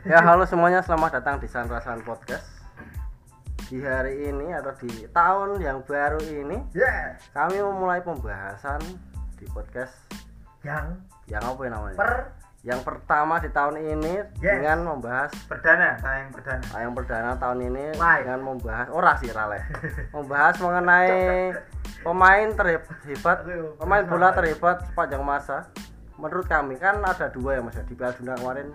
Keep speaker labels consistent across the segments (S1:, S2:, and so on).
S1: Ya halo semuanya, selamat datang di Sanrasan Podcast. Di hari ini atau di tahun yang baru ini,
S2: Ya,
S1: kami memulai pembahasan di podcast
S2: yang
S1: yang apa ya namanya?
S2: per
S1: Yang pertama di tahun ini
S2: Yes.
S1: dengan membahas
S2: perdana, tayang perdana.
S1: nah, yang perdana tahun ini
S2: Live.
S1: dengan membahas ora sih rale. membahas mengenai pemain terhebat, pemain bola terhebat sepanjang masa. Menurut kami kan ada dua ya Mas ya, di Piala Dunia kemarin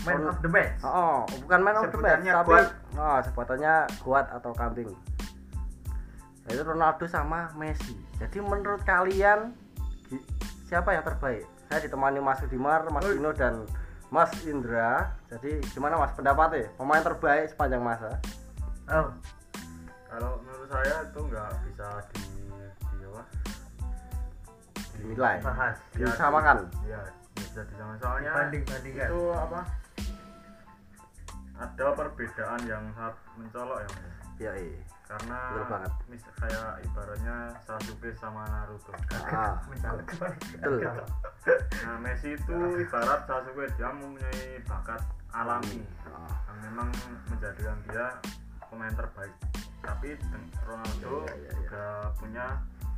S2: Man of the match.
S1: Oh, bukan man of the match, tapi oh, sebutannya kuat atau kambing. Itu Ronaldo sama Messi. Jadi menurut kalian siapa yang terbaik? Saya ditemani Mas Udimar, Mas. Dino dan Mas Indra. Jadi gimana Mas pendapatnya? Pemain terbaik sepanjang masa?
S2: Oh,
S3: kalau menurut saya itu nggak bisa di, di apa
S1: Dinilai.
S2: bahas.
S1: Disamakan.
S3: di- ya bisa disamakan soalnya
S2: Banding bandingkan.
S3: itu apa ada perbedaan yang sangat mencolok ya Mas.
S1: Ya, iya.
S3: karena
S1: Betul banget.
S3: mis kayak ibaratnya Sasuke sama Naruto
S1: Ah,
S2: Mencolok
S1: betul.
S3: nah Messi itu ibarat Sasuke dia mempunyai bakat alami
S1: Ah,
S3: yang memang menjadikan dia pemain terbaik tapi Ronaldo
S1: Ya, ya, ya, ya.
S3: juga punya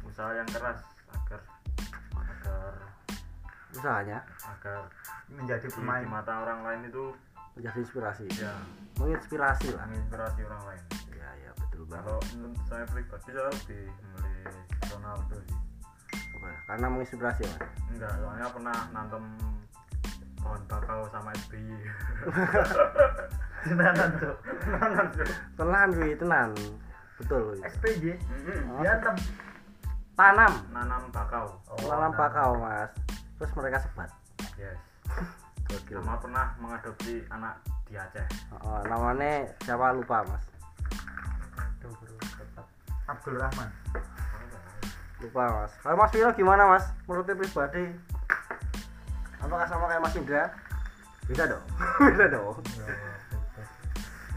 S3: usaha yang keras agar agar
S1: usahanya
S3: agar
S2: Menjadi
S3: di,
S2: pemain.
S3: di mata orang lain itu
S1: menjadi inspirasi.
S3: ya
S1: Menginspirasi lah.
S3: menginspirasi orang lain
S1: Ya, ya betul banget.
S3: kalau menurut saya pribadi saya lebih memilih Ronaldo sih
S1: Apa? Karena menginspirasi, Mas.
S3: enggak soalnya pernah nantem pohon bakau sama SBY
S2: Tenanan tuh.
S1: Tenan kuwi, tenan. Betul.
S2: SPJ.
S3: Mm-mm.
S2: Diantem.
S1: Tanam.
S3: nanam bakau
S2: Oh,
S1: Tanam
S2: nah.
S1: bakau, Mas. Terus mereka sebat.
S3: yes
S1: Gokil.
S3: sama pernah mengadopsi anak di Aceh
S1: Oh, namanya siapa lupa, Mas.
S2: Abdul Rahman.
S1: Lupa, Mas. Kalau Mas Vino gimana, Mas? Menurut pribadi apakah sama kayak Mas Indra? Bisa dong. Bisa dong.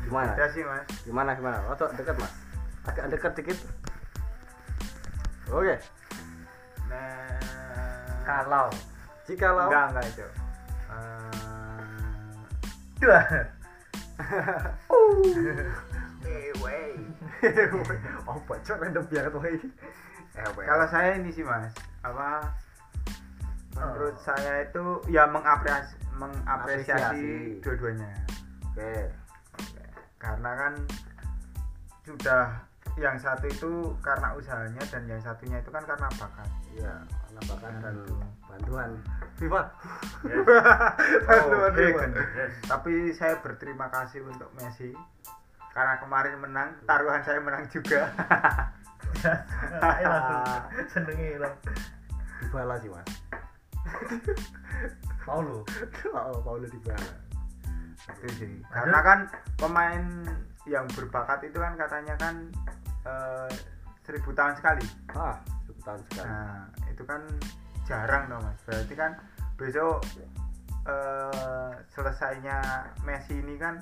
S1: Gimana?
S2: Beda sih, Mas.
S1: Gimana gimana? Rotok dekat, Mas. Agak dekat dikit. Oke.
S2: Nah,
S1: Kalau jika lo
S2: enggak enggak itu. Eh, dua. Eh,
S1: oh, bocor random biar tuh ini. Eh,
S2: Kalau saya ini sih mas, apa? Menurut saya itu ya mengapresiasi,
S1: Apresiasi.
S2: mengapresiasi dua-duanya.
S1: oke.
S2: Karena kan sudah yang satu itu karena usahanya dan yang satunya itu kan karena bakat.
S1: Iya, penampakan dan
S2: Gitu.
S1: bantuan FIFA.
S3: yes
S1: Bantuan
S2: Oke,
S1: FIFA.
S2: kan.
S3: yes
S2: Tapi saya berterima kasih untuk Messi karena kemarin menang, taruhan saya menang juga.
S4: senengi hilang
S1: Dibala sih, Mas.
S4: Paulo
S1: Oh, Paulo dibala.
S2: itu sih karena kan pemain yang berbakat itu kan katanya kan eh, seribu tahun sekali
S1: Ah, satu tahun sekali.
S2: nah itu kan jarang dong mas berarti kan besok eh, selesainya Messi ini kan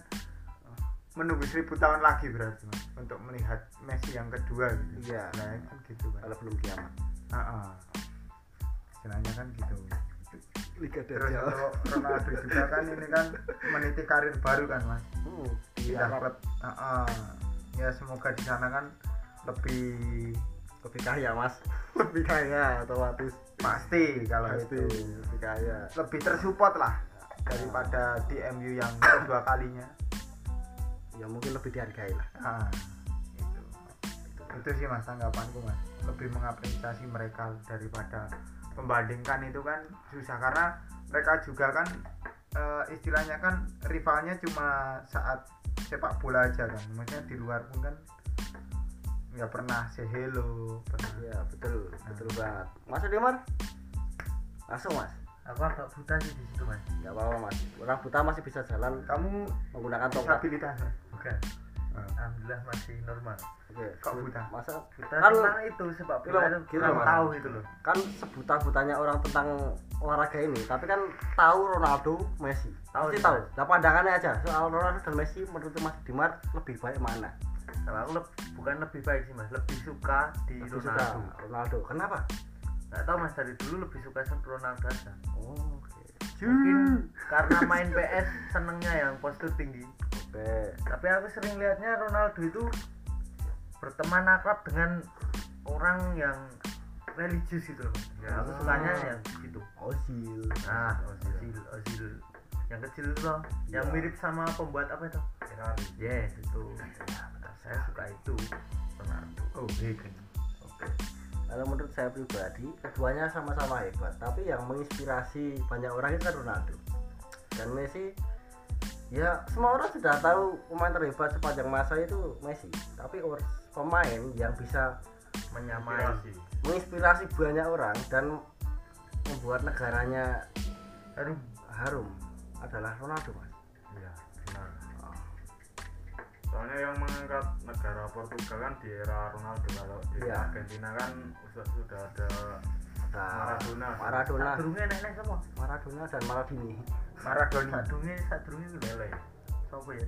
S2: menunggu seribu tahun lagi berarti mas untuk melihat Messi yang kedua gitu
S1: Iya.
S2: nah kan gitu kan
S1: Kalau belum kiamat.
S2: Heeh. istilahnya kan gitu
S1: Liga
S2: terus untuk Ronaldo juga kan ini kan meniti karir baru kan mas
S1: Hmm,
S2: di
S1: Arab.
S2: klub Heeh. ya semoga di sana kan lebih
S1: lebih kaya, Mas. lebih kaya otomatis.
S2: pasti kalau
S1: Pasti
S2: itu
S1: lebih kaya.
S2: lebih tersupport lah daripada di MU yang kedua kalinya
S1: Ya mungkin lebih dihargai lah.
S2: ah itu itu sih mas tanggapanku mas lebih mengapresiasi mereka daripada membandingkan itu kan susah karena mereka juga kan eh, istilahnya kan rivalnya cuma saat sepak bola aja kan maksudnya di luar pun kan nggak pernah say hello pernah
S1: Iya, betul. Betul banget. Mas Dimar? Langsung, Mas.
S4: aku agak buta sih di situ mas
S1: Enggak apa-apa, Mas. Orang buta masih bisa jalan
S2: kamu
S1: menggunakan tongkat.
S2: disabilitas Mas?
S4: bukan
S2: Ah,
S4: alhamdulillah masih normal
S1: Oke.
S2: kok buta
S1: Masa
S4: buta
S1: Kan-
S4: tentang itu bola
S1: Gila,
S4: itu
S1: Mas.
S4: tahu itu loh
S1: kan sebuta-butanya orang tentang olahraga ini, tapi kan tahu Ronaldo, Messi.
S4: Tahu sih,
S1: tahu. Nah, pandangannya aja soal Ronaldo dan Messi menurut Mas Dimar lebih baik mana?
S4: Kalau aku bukan lebih baik sih mas lebih suka di
S1: Lebih suka
S4: Ronaldo
S1: Ronaldo. Kenapa?
S4: nggak tahu mas dari dulu lebih suka sama Ronaldo aja
S1: Oh, oke.
S4: mungkin karena main PS senengnya yang postur tinggi
S1: Oke.
S4: tapi aku sering lihatnya Ronaldo itu berteman akrab dengan orang yang religius gitu loh ya aku
S1: Ah.
S4: sukanya yang gitu
S1: Ozil.
S4: nah Ozil Ozil yang kecil itu loh yang
S1: Ya.
S4: mirip sama pembuat apa itu
S3: Ferrari
S4: yes itu nah, saya suka itu Ronaldo
S2: oh Beckham
S1: Oke. Kalau menurut saya pribadi, keduanya sama-sama hebat, tapi yang menginspirasi banyak orang itu kan Ronaldo. Dan Messi ya semua orang sudah tahu pemain terhebat sepanjang masa itu Messi, tapi pemain yang bisa
S4: menyamai
S3: Inspirasi.
S1: menginspirasi banyak orang dan membuat negaranya
S4: aduh
S1: harum adalah Ronaldo, Mas.
S3: Soalnya yang mengangkat negara Portugal kan di era Ronaldo kalau di
S1: Iya.
S3: Argentina kan sudah sudah ada Maradona.
S1: Maradona,
S4: sadurunge nek nek sapa
S1: Maradona dan Maradini.
S2: Maradona
S4: sadurunge sadurunge itu
S3: Pele
S4: sapa ya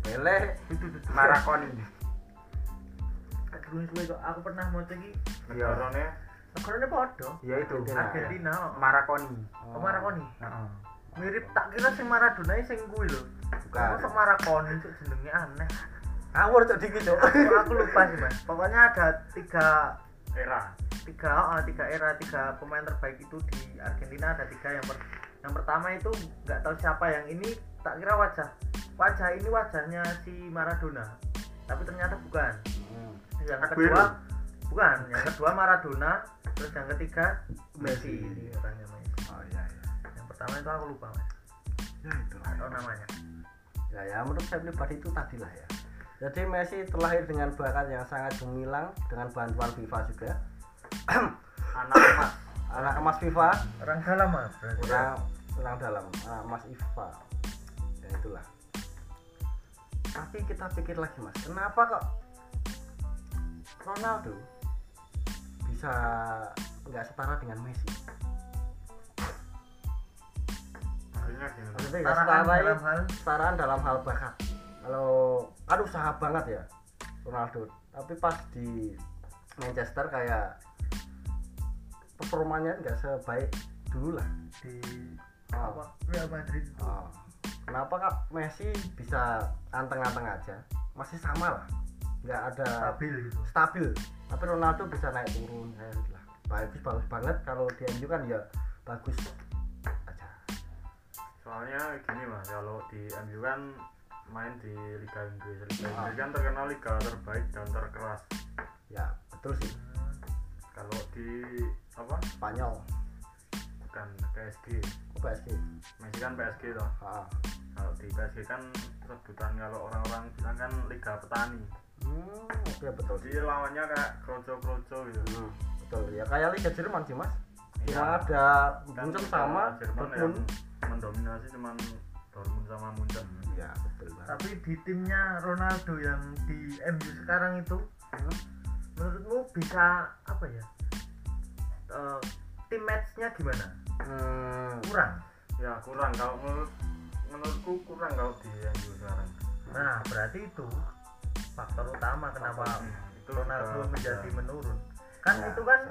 S4: itu itu
S2: Marakoni
S4: sadurunge suwe kok aku pernah mau iki
S3: negaranya
S4: negarane padha
S2: ya itu
S1: Argentina.
S4: Argentina oh.
S2: Marakoni
S4: Oh, Marakoni.
S2: Heeh.
S4: Mirip tak kira sing Maradona sing kuwi lho.
S1: Bukan.
S4: Masuk Marakoni jenenge aneh.
S1: Ngawur cok dikit cok.
S4: Aku, aku lupa sih, Mas. Pokoknya ada tiga
S3: era
S4: tiga oh, tiga era tiga pemain terbaik itu di Argentina ada tiga yang per, yang pertama itu nggak tahu siapa yang ini tak kira wajah wajah ini wajahnya si Maradona tapi ternyata bukan
S1: Hmm.
S4: yang
S2: Aguero.
S4: kedua bukan yang kedua Maradona terus yang ketiga Messi orangnya Messi
S1: Oh iya iya.
S4: yang pertama itu aku lupa mas
S1: Ya itu.
S4: tahu namanya
S1: Ya, ya menurut saya pribadi itu tadi lah ya. Jadi Messi terlahir dengan bakat yang sangat gemilang dengan bantuan FIFA juga.
S3: anak emas
S1: Anak emas FIFA,
S4: orang dalam mas
S1: orang orang dalam, anak emas FIFA. Ya itulah. Tapi kita pikir lagi mas, kenapa kok Ronaldo bisa nggak setara dengan Messi?
S3: maksudnya
S1: Maksudnya
S4: Kesetaraan
S1: setara
S4: dalam hal-
S1: kesetaraan dalam hal bakat. Kalau kan usaha banget ya Ronaldo, tapi pas di Manchester kayak performanya nggak sebaik dulu lah.
S4: di
S1: Oh.
S4: apa Real Madrid
S1: Oh. Kenapa kak Messi bisa anteng-anteng aja? Masih sama lah, nggak ada
S4: stabil gitu
S1: stabil. Tapi Ronaldo bisa naik turun lah. Bagus bagus banget kalau di MU kan ya bagus aja.
S3: soalnya gini mas kalau di MU kan main di Liga Inggris Liga. Inggris kan terkenal liga terbaik dan terkeras
S1: Ya betul sih.
S3: kalau di apa
S1: Spanyol,
S3: bukan PSG
S1: oh, PSG.
S3: Messi kan PSG toh
S1: Ah.
S3: kalau di PSG kan rebutan kalau orang-orang bilang kan liga petani
S1: Hmm, oke betul sih.
S3: jadi lawannya kayak kroco-kroco gitu
S1: Hmm, betul ya kayak Liga Jerman sih mas.
S3: Iya.
S1: Cuma ada
S3: Kan
S1: Munchen
S3: liga
S1: sama
S3: Jerman yang
S1: Dortmund.
S3: mendominasi cuman Dortmund sama Munchen.
S1: Iya betul banget.
S4: tapi di timnya Ronaldo yang di MU sekarang itu
S1: Hmm,
S4: menurutmu bisa apa ya? Eh, tim matchnya gimana?
S1: Hmm,
S4: kurang?
S3: Ya kurang. Kalau menurut menurutku kurang kalau di MU sekarang.
S4: Nah berarti itu faktor utama kenapa
S3: Hmm, itu
S4: Ronaldo menjadi
S3: sudah-
S4: menurun. Kan
S1: Ya,
S4: itu kan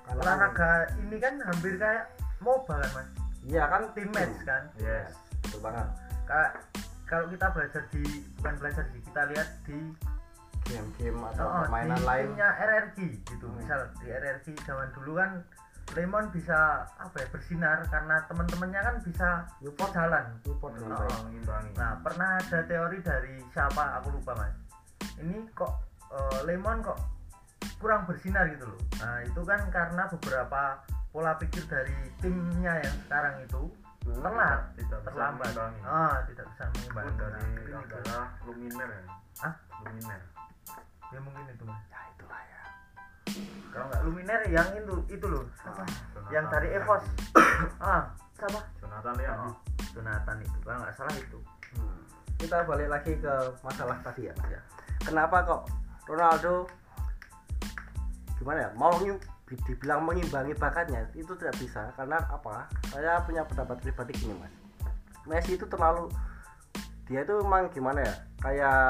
S1: Karena
S4: olahraga ini kan hampir kayak MOBA kan mas.
S1: Iya kan
S4: tim match kan?
S3: Yes
S1: Betul banget.
S4: kayak kalau kita belajar di bukan belajar sih kita lihat di
S1: Game-game atau
S4: oh,
S1: permainan
S4: di
S1: lain.
S4: RRQ gitu
S1: Hmm.
S4: misal di RRQ zaman dulu kan Lemon bisa apa ya bersinar karena teman-temannya kan bisa
S1: Newport
S4: jalan
S1: Newport
S4: Oh.
S3: mengimbangi
S4: Nah, pernah ada teori dari siapa aku lupa mas. Ini kok eh, lemon kok kurang bersinar gitu loh. Nah, itu kan karena beberapa pola pikir dari timnya yang sekarang itu. Telat,
S3: tidak
S4: terlambat. Ah, tidak bisa mengimbangi.
S3: dari adalah Luminer ya
S4: Ah?
S3: Luminer
S4: Ya mungkin itu mas.
S1: Ya itulah ya.
S4: Kalau nggak Luminer yang itu itu loh. Apa? Yang dari. Evos. ah, siapa?
S3: Jonathan Liam
S4: Oh, Jonathan itu. Kalau nggak salah itu.
S1: Hmm. Kita balik lagi ke masalah tadi ya, Mas ya. Kenapa kok Ronaldo gimana ya? Mau dibilang mengimbangi bakatnya itu tidak bisa karena apa? Saya punya pendapat pribadi gini, Mas. Messi itu terlalu dia itu memang gimana ya? Kayak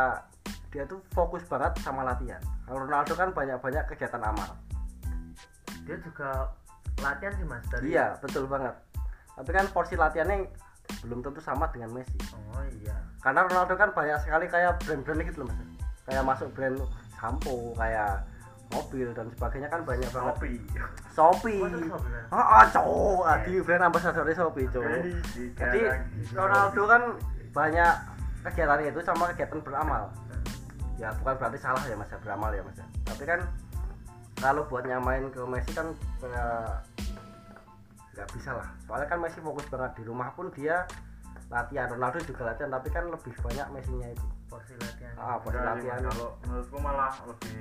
S1: dia tuh fokus banget sama latihan. Kalau Ronaldo kan banyak-banyak kegiatan amal.
S4: Dia juga latihan sih mas dari
S1: Iya, betul banget. Tapi kan porsi latihannya belum tentu sama dengan Messi
S4: oh iya
S1: karena Ronaldo kan banyak sekali kayak brand-brand gitu loh mas kayak masuk brand sampo kayak mobil dan sebagainya kan banyak banget. Shopee.
S4: Shopee,
S1: ah ah, cowok. Di brand ambassador Shopee cowok. Jadi Ronaldo kan banyak kegiatannya itu sama kegiatan beramal. Ya bukan berarti salah ya mas ya, beramal ya mas ya. tapi kan kalau buat nyamain ke Messi kan kayak nggak bisa lah. Soalnya kan Messi fokus banget di rumah pun dia latihan. Ronaldo juga latihan tapi kan lebih banyak Messi-nya itu.
S4: Porsi latihan.
S1: Ah
S3: Enggak sih,
S1: latihan.
S3: kalau menurutku malah lebih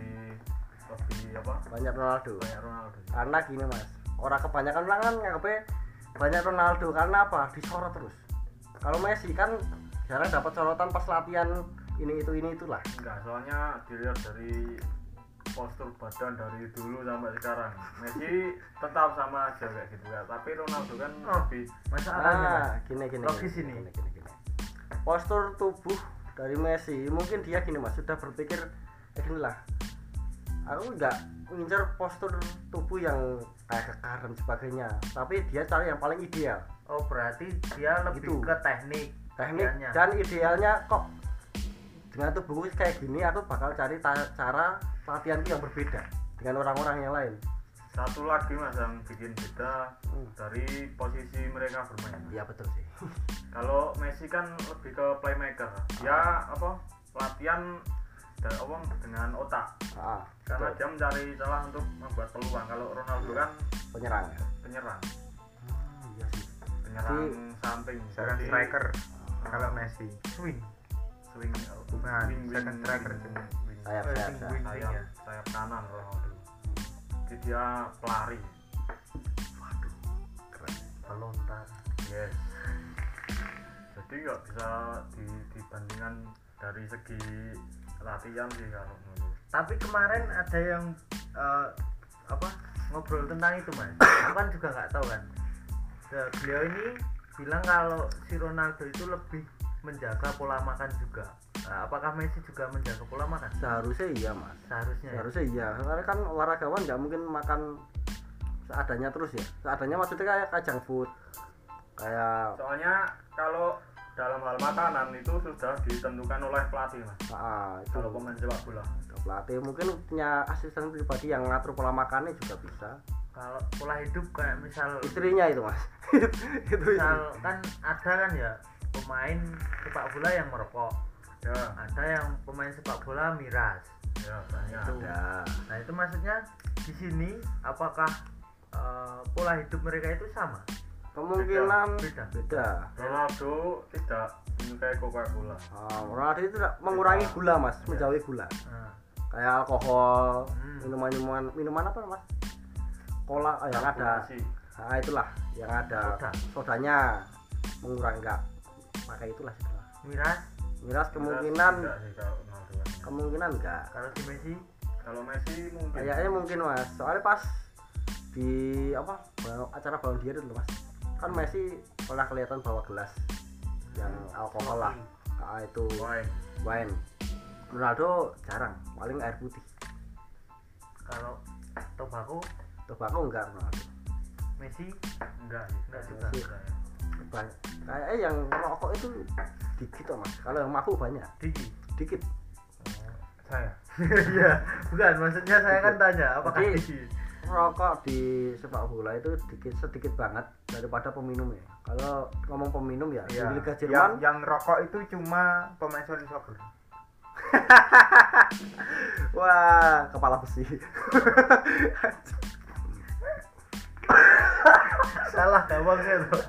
S3: lebih apa?
S1: Banyak Ronaldo.
S3: Banyak Ronaldo.
S1: Karena gini mas orang kebanyakan orang kan nganggapnya banyak Ronaldo karena apa? Disorot terus. Kalau Messi kan jarang dapat sorotan pas latihan ini itu ini itulah.
S3: Enggak soalnya dilihat dari postur badan dari dulu sampai sekarang. Messi tetap sama aja kayak gitu ya. Tapi Ronaldo kan
S4: Oh.
S3: lebih
S4: masalahnya
S1: nah gini gini
S4: Logis
S1: gini,
S4: ini.
S1: gini, gini, gini. postur tubuh dari Messi mungkin dia gini mas sudah berpikir ya gini lah aku nggak ngincer postur tubuh yang kayak kekar dan sebagainya. Tapi dia cari yang paling ideal.
S4: Oh berarti dia lebih
S1: Itu.
S4: ke teknik.
S1: Teknik dan idealnya kok dengan tubuhku kayak gini aku bakal cari ta- cara latihanku yang berbeda dengan orang-orang yang lain.
S3: Satu lagi mas yang bikin beda
S1: Hmm.
S3: dari posisi mereka bermain.
S1: Iya betul sih.
S3: Kalau Messi kan lebih ke playmaker. Dia apa? Latihan dan apa dengan otak.
S1: Ah,
S3: karena
S1: betul.
S3: dia mencari celah untuk membuat peluang. Kalau Ronaldo kan
S1: penyerang
S3: penyerang.
S1: Ah, iya sih.
S3: Penyerang
S1: Jadi-
S3: samping.
S2: Second
S3: Jadi,
S2: striker. Kalau Messi.
S4: Swing.
S3: Swing
S2: Bukan,
S3: wing, wing,
S2: second striker.
S3: wing, wing,
S1: sayap sayap
S4: wing,
S1: sayap
S4: wing.
S3: sayap
S4: ya.
S3: sayap kanan Ronaldo. Jadi dia pelari.
S1: Keren.
S4: Pelontar
S3: yes. Jadi nggak bisa di, dibandingkan dari segi latihan sih kalau menurut
S4: tapi kemarin ada yang eh, apa ngobrol tentang itu mas. Aku kan juga nggak tahu kan. Ya, beliau ini bilang kalau si Ronaldo itu lebih menjaga pola makan juga. Nah, apakah Messi juga menjaga pola makan?
S1: Seharusnya iya mas.
S4: Seharusnya ya?
S1: seharusnya iya. Karena kan olahragawan nggak mungkin makan seadanya terus ya. Seadanya maksudnya kayak kacang food kayak
S3: soalnya kalau dalam hal makanan itu sudah ditentukan oleh pelatih mas.
S1: Ah, itu.
S3: Kalau pemain sepak bola.
S1: Pelatih. Mungkin punya asisten pribadi yang ngatur pola makannya juga bisa.
S4: Kalau pola hidup kayak misal
S1: istrinya itu mas. Itu
S4: misal kan ada kan ya pemain sepak bola yang merokok.
S3: Ya
S4: ada yang pemain sepak bola miras.
S3: Ya banyak
S4: Itu.
S1: ada.
S4: Nah itu maksudnya di sini apakah eh, pola hidup mereka itu sama
S1: kemungkinan
S4: Beda.
S1: beda.
S3: Ronaldo tidak menyukai Coca-Cola.
S1: Ah, Ronaldo itu tidak mengurangi gula mas menjauhi gula.
S4: Nah,
S1: kayak alkohol
S4: Hmm.
S1: minuman minuman minuman apa mas? Cola ah, yang ada.
S3: Karbonasi.
S1: ah, itulah yang ada.
S4: Soda.
S1: sodanya mengurangi enggak. Pakai itulah itulah.
S4: miras?
S1: Miras
S3: Tidak
S1: kemungkinan
S3: kan.
S1: kemungkinan enggak.
S4: Kalau si Messi?
S3: Kalau Messi mungkin.
S1: Kayaknya mungkin mas. Soalnya pas di apa acara balon dia itu mas kan Messi pernah kelihatan bawa gelas yang alkohol lah. Ah, itu.
S3: Wine.
S1: Wine. Ronaldo jarang paling air putih.
S4: Kalau tobacco?
S1: Tobacco enggak Ronaldo.
S4: Messi?
S3: Enggak
S4: Enggak juga.
S3: Ya.
S1: banyak kayaknya yang rokok itu dikit kok mas. Kalau yang mabuk banyak.
S4: Diki
S1: dikit.
S2: Saya.
S4: Iya bukan maksudnya saya kan tanya apakah
S1: Jadi-
S4: Diki
S1: rokok di sepak bola itu sedikit sedikit banget daripada peminum ya. Kalau ngomong peminum ya
S2: Iya.
S1: di Liga
S2: yang,
S1: Jerman
S2: yang rokok itu cuma pemain solid soccer.
S1: Wah kepala besi.
S4: Salah gawang itu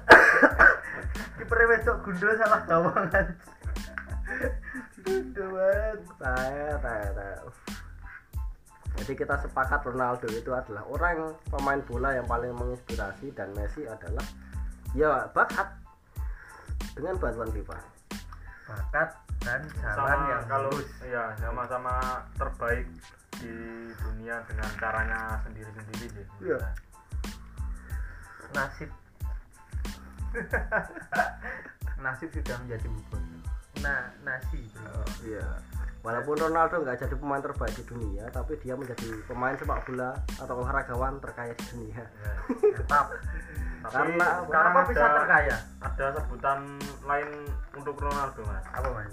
S4: kiper wedok gundul salah gawang kan Aduh, banget
S1: saya saya saya jadi kita sepakat Ronaldo itu adalah orang pemain bola yang paling menginspirasi dan Messi adalah ya bakat. Dengan bantuan FIFA.
S4: Bakat dan jalan
S3: sama
S4: yang
S3: kalau
S4: lurus.
S3: iya sama-sama terbaik di dunia dengan caranya sendiri-sendiri sih.
S1: Iya.
S4: nasib.
S2: Nasib sudah menjadi bubur.
S4: Nah nasi. Bro
S1: iya walaupun Ronaldo nggak jadi pemain terbaik di dunia tapi dia menjadi pemain sepak bola atau olahragawan terkaya di dunia
S3: Ya.
S4: Mantap.
S3: Tapi
S1: Karena
S4: Kenapa bisa
S3: ada
S4: terkaya?
S3: ada sebutan lain untuk Ronaldo mas.
S4: Apa mas?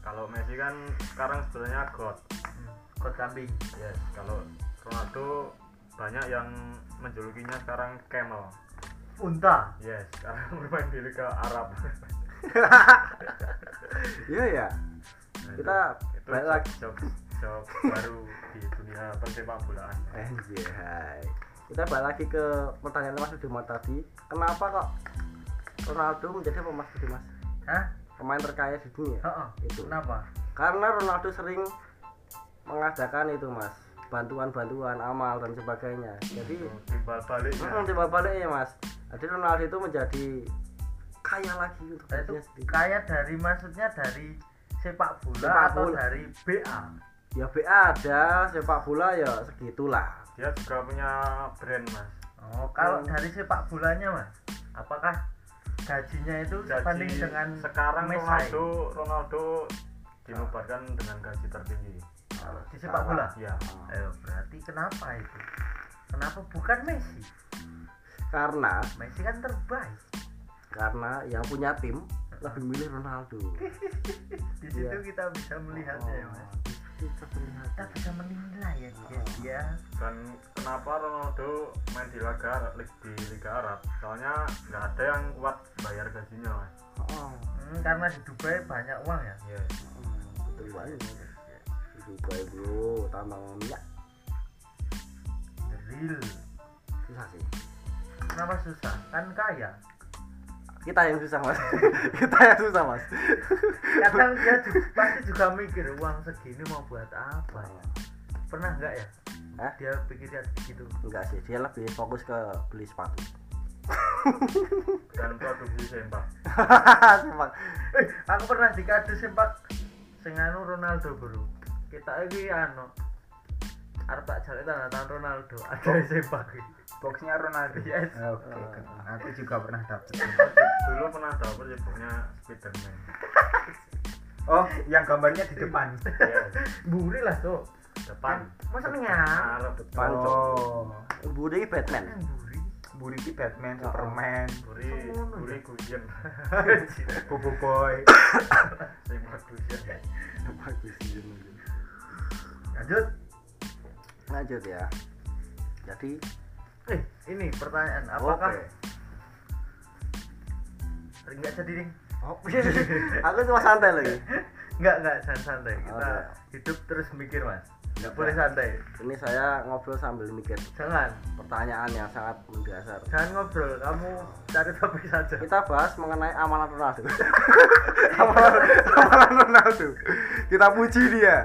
S3: Kalau Messi kan sekarang sebenarnya God.
S4: Hmm. Kot kambing.
S3: Yes. Kalau Ronaldo banyak yang menjulukinya sekarang Camel.
S4: Unta.
S3: Yes. Sekarang bermain di Liga Arab.
S1: iya ya
S3: Nah,
S1: Kita balik lagi.
S3: job, job baru di dunia persepak bolaan.
S1: Anjay. Kita balik lagi ke pertanyaan Mas Budiman tadi. Kenapa kok Ronaldo menjadi pemain Mas Budiman?
S4: Hah?
S1: Pemain terkaya di dunia.
S4: Heeh.
S1: Itu.
S4: Kenapa?
S1: Karena Ronaldo sering mengadakan itu Mas, bantuan-bantuan amal dan sebagainya. Jadi
S3: Itu timbal baliknya.
S1: mm, tiba balik ya Mas. Jadi Ronaldo itu menjadi kaya lagi untuk
S4: Nah, itu
S1: sendiri.
S4: kaya dari maksudnya dari sepak bola
S1: Sepak
S4: atau
S1: bola.
S4: dari BA?
S1: Ya BA ada, sepak bola ya segitulah.
S3: Dia juga punya brand mas.
S4: Oh, kalau
S1: Hmm.
S4: dari sepak bolanya mas, apakah gajinya itu sebanding
S3: Gaji
S4: dengan
S3: sekarang
S4: Messi?
S3: Ronaldo Ronaldo dinobatkan dengan gaji tertinggi.
S4: di sepak bola?
S3: Ya.
S4: Eh, berarti kenapa itu? Kenapa bukan Messi?
S1: Karena
S4: Messi kan terbaik.
S1: karena yang punya tim lebih milih Ronaldo.
S4: Di situ
S1: Iya.
S4: kita bisa melihatnya ya mas.
S1: Kita melihat.
S4: Kita bisa menilai ya guys ya.
S3: Dan kenapa Ronaldo main di Liga di Liga Arab? Soalnya nggak ada yang kuat bayar gajinya mas.
S1: Oh,
S4: Hmm, karena di Dubai banyak uang ya.
S3: Yes.
S1: betul banget. Di Dubai bro, tambang minyak
S4: The real.
S1: susah sih.
S4: Kenapa susah? Kan kaya.
S1: Kita yang susah mas. Kita yang susah mas.
S4: Kadang dia juga, pasti juga mikir uang segini mau buat apa ya? Pernah nggak ya?
S1: Hah?
S4: Dia pikirnya gitu.
S1: Enggak sih, dia lebih fokus ke beli sepatu.
S3: Dan produksi sempak.
S1: Sumpah.
S4: Eh, aku pernah dikado sempak sing anu Ronaldo bro. Kita iki anu arep tak tanda tangan Ronaldo ada sempak
S2: boxnya Ronaldo
S4: Yes.
S2: oke oke. aku juga pernah dapet
S3: Dulu pernah dapet nyebutnya Spiderman.
S2: oh yang gambarnya di depan
S3: Yes.
S4: buri lah tuh
S3: Depan.
S4: masa nengah
S3: Arab
S1: Depan,
S2: oh
S1: Budi Batman.
S4: buri
S2: Buriki Batman
S1: Oh.
S2: Superman
S3: Buri Buri
S4: ya?
S3: Guyen.
S2: Bobo Boy
S3: Sempak Guyen.
S1: Bagus sih,
S4: lanjut
S1: Lanjut ya. Jadi,
S4: eh ini pertanyaan apakah
S1: oke.
S4: enggak jadi ring
S1: Oh, aku cuma santai lagi.
S4: enggak enggak santai santai kita
S1: Oke.
S4: hidup terus mikir mas enggak
S1: Oke.
S4: boleh santai
S1: Ini saya ngobrol sambil mikir
S4: jangan
S1: pertanyaan yang sangat mendasar.
S4: jangan ngobrol kamu cari topik saja
S1: Kita bahas mengenai amalan Ronaldo. amalan, amalan Ronaldo. Kita puji dia.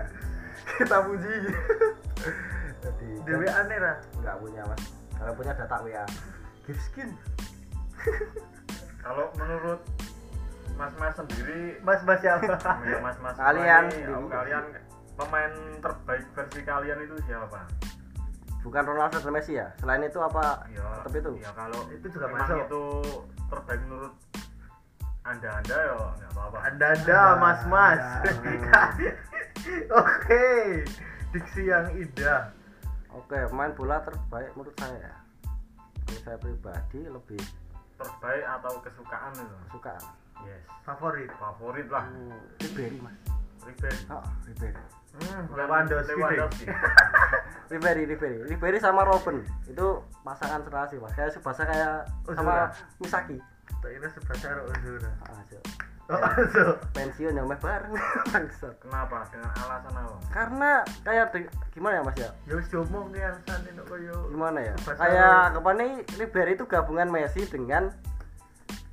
S1: Kita puji.
S4: Dewe aneh lah
S1: nggak punya mas. Kalau punya data WA. Gifskin.
S3: Kalau menurut Mas-mas sendiri
S4: mas mas siapa
S3: ya mas-mas
S1: Kalian
S3: oh, kalian pemain terbaik versi kalian itu siapa?
S1: Bukan Ronaldo dan Messi ya. Selain itu apa?
S3: Ya,
S1: Tetap itu.
S3: Ya kalau
S4: Itu juga
S3: memang
S4: masuk.
S3: itu terbaik menurut anda anda ya nggak apa-apa.
S4: anda anda mas mas oke diksi yang indah
S1: Oke, pemain bola terbaik menurut saya. Kalau saya pribadi lebih
S3: Terbaik atau kesukaan itu?
S1: suka
S3: Yes.
S4: favorit
S3: Favorit lah.
S1: hmm, Ribery mas.
S3: Ribery.
S1: Oh, Ribery.
S4: hmm, Lewandowski.
S3: Lewandowski.
S1: Ribery, Ribery, Ribery sama Robin itu pasangan serasi mas. Kayak subasa kayak sama Misaki.
S4: kira sebesar Ozora
S1: Ah.
S4: Oh so
S1: pensiun yang bareng bangsat.
S3: Kenapa? Dengan alasan apa?
S1: Karena kayak di- gimana ya mas ya?
S4: ya wis diomong ya alasan ini koyo
S1: Gimana ya? Kayak ke mana Ribery itu gabungan Messi dengan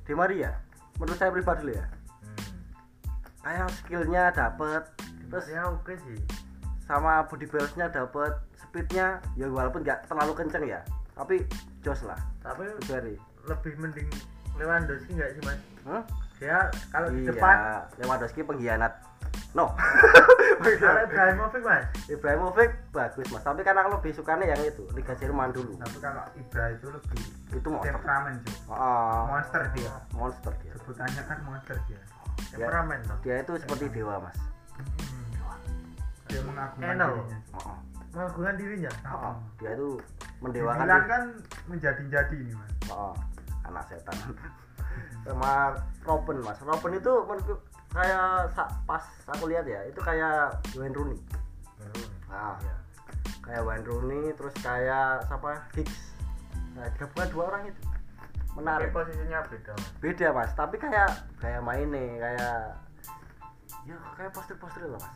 S1: Di Maria. Menurut saya pribadi loh ya.
S3: Hmm.
S1: Kayak skillnya dapet, terus
S4: ya oke sih
S1: sama body balance-nya dapet, speednya ya walaupun nggak terlalu kenceng ya, tapi jos lah.
S4: tapi
S1: Ribery.
S4: lebih mending Lewandowski nggak sih mas
S1: Hmm?
S4: Dia kalau di
S1: Iya,
S4: depan
S1: Lewandowski pengkhianat. No.
S4: kalau Ibrahimovic mas
S1: Ibrahimovic bagus mas, tapi karena aku lebih sukanya yang itu Liga Jerman dulu.
S2: tapi kalau Ibra itu lebih
S1: Itu monster.
S2: temperamen cuy
S1: Ah,
S2: monster dia
S1: monster dia.
S2: sebutannya kan monster dia
S1: Ya.
S4: temperamen toh
S1: Dia itu seperti dewa mas.
S2: Hmm. dia mengagumkan dirinya
S1: Oh,
S4: mengagungkan dirinya
S1: oh, oh. dia itu mendewakan
S2: Milan kan menjadi-jadi ini mas
S1: oh, anak setan sama Robin mas. Robin itu menurutku kayak pas aku lihat ya itu kayak Wayne Rooney. Nah,
S3: Iya.
S1: kayak Wayne Rooney terus kayak siapa? Giggs nah gabungan dua orang itu.
S3: Tapi
S1: menarik
S3: posisinya beda mas.
S1: Beda mas. Tapi kayak kayak mainnya kayak ya kayak poster-poster loh mas.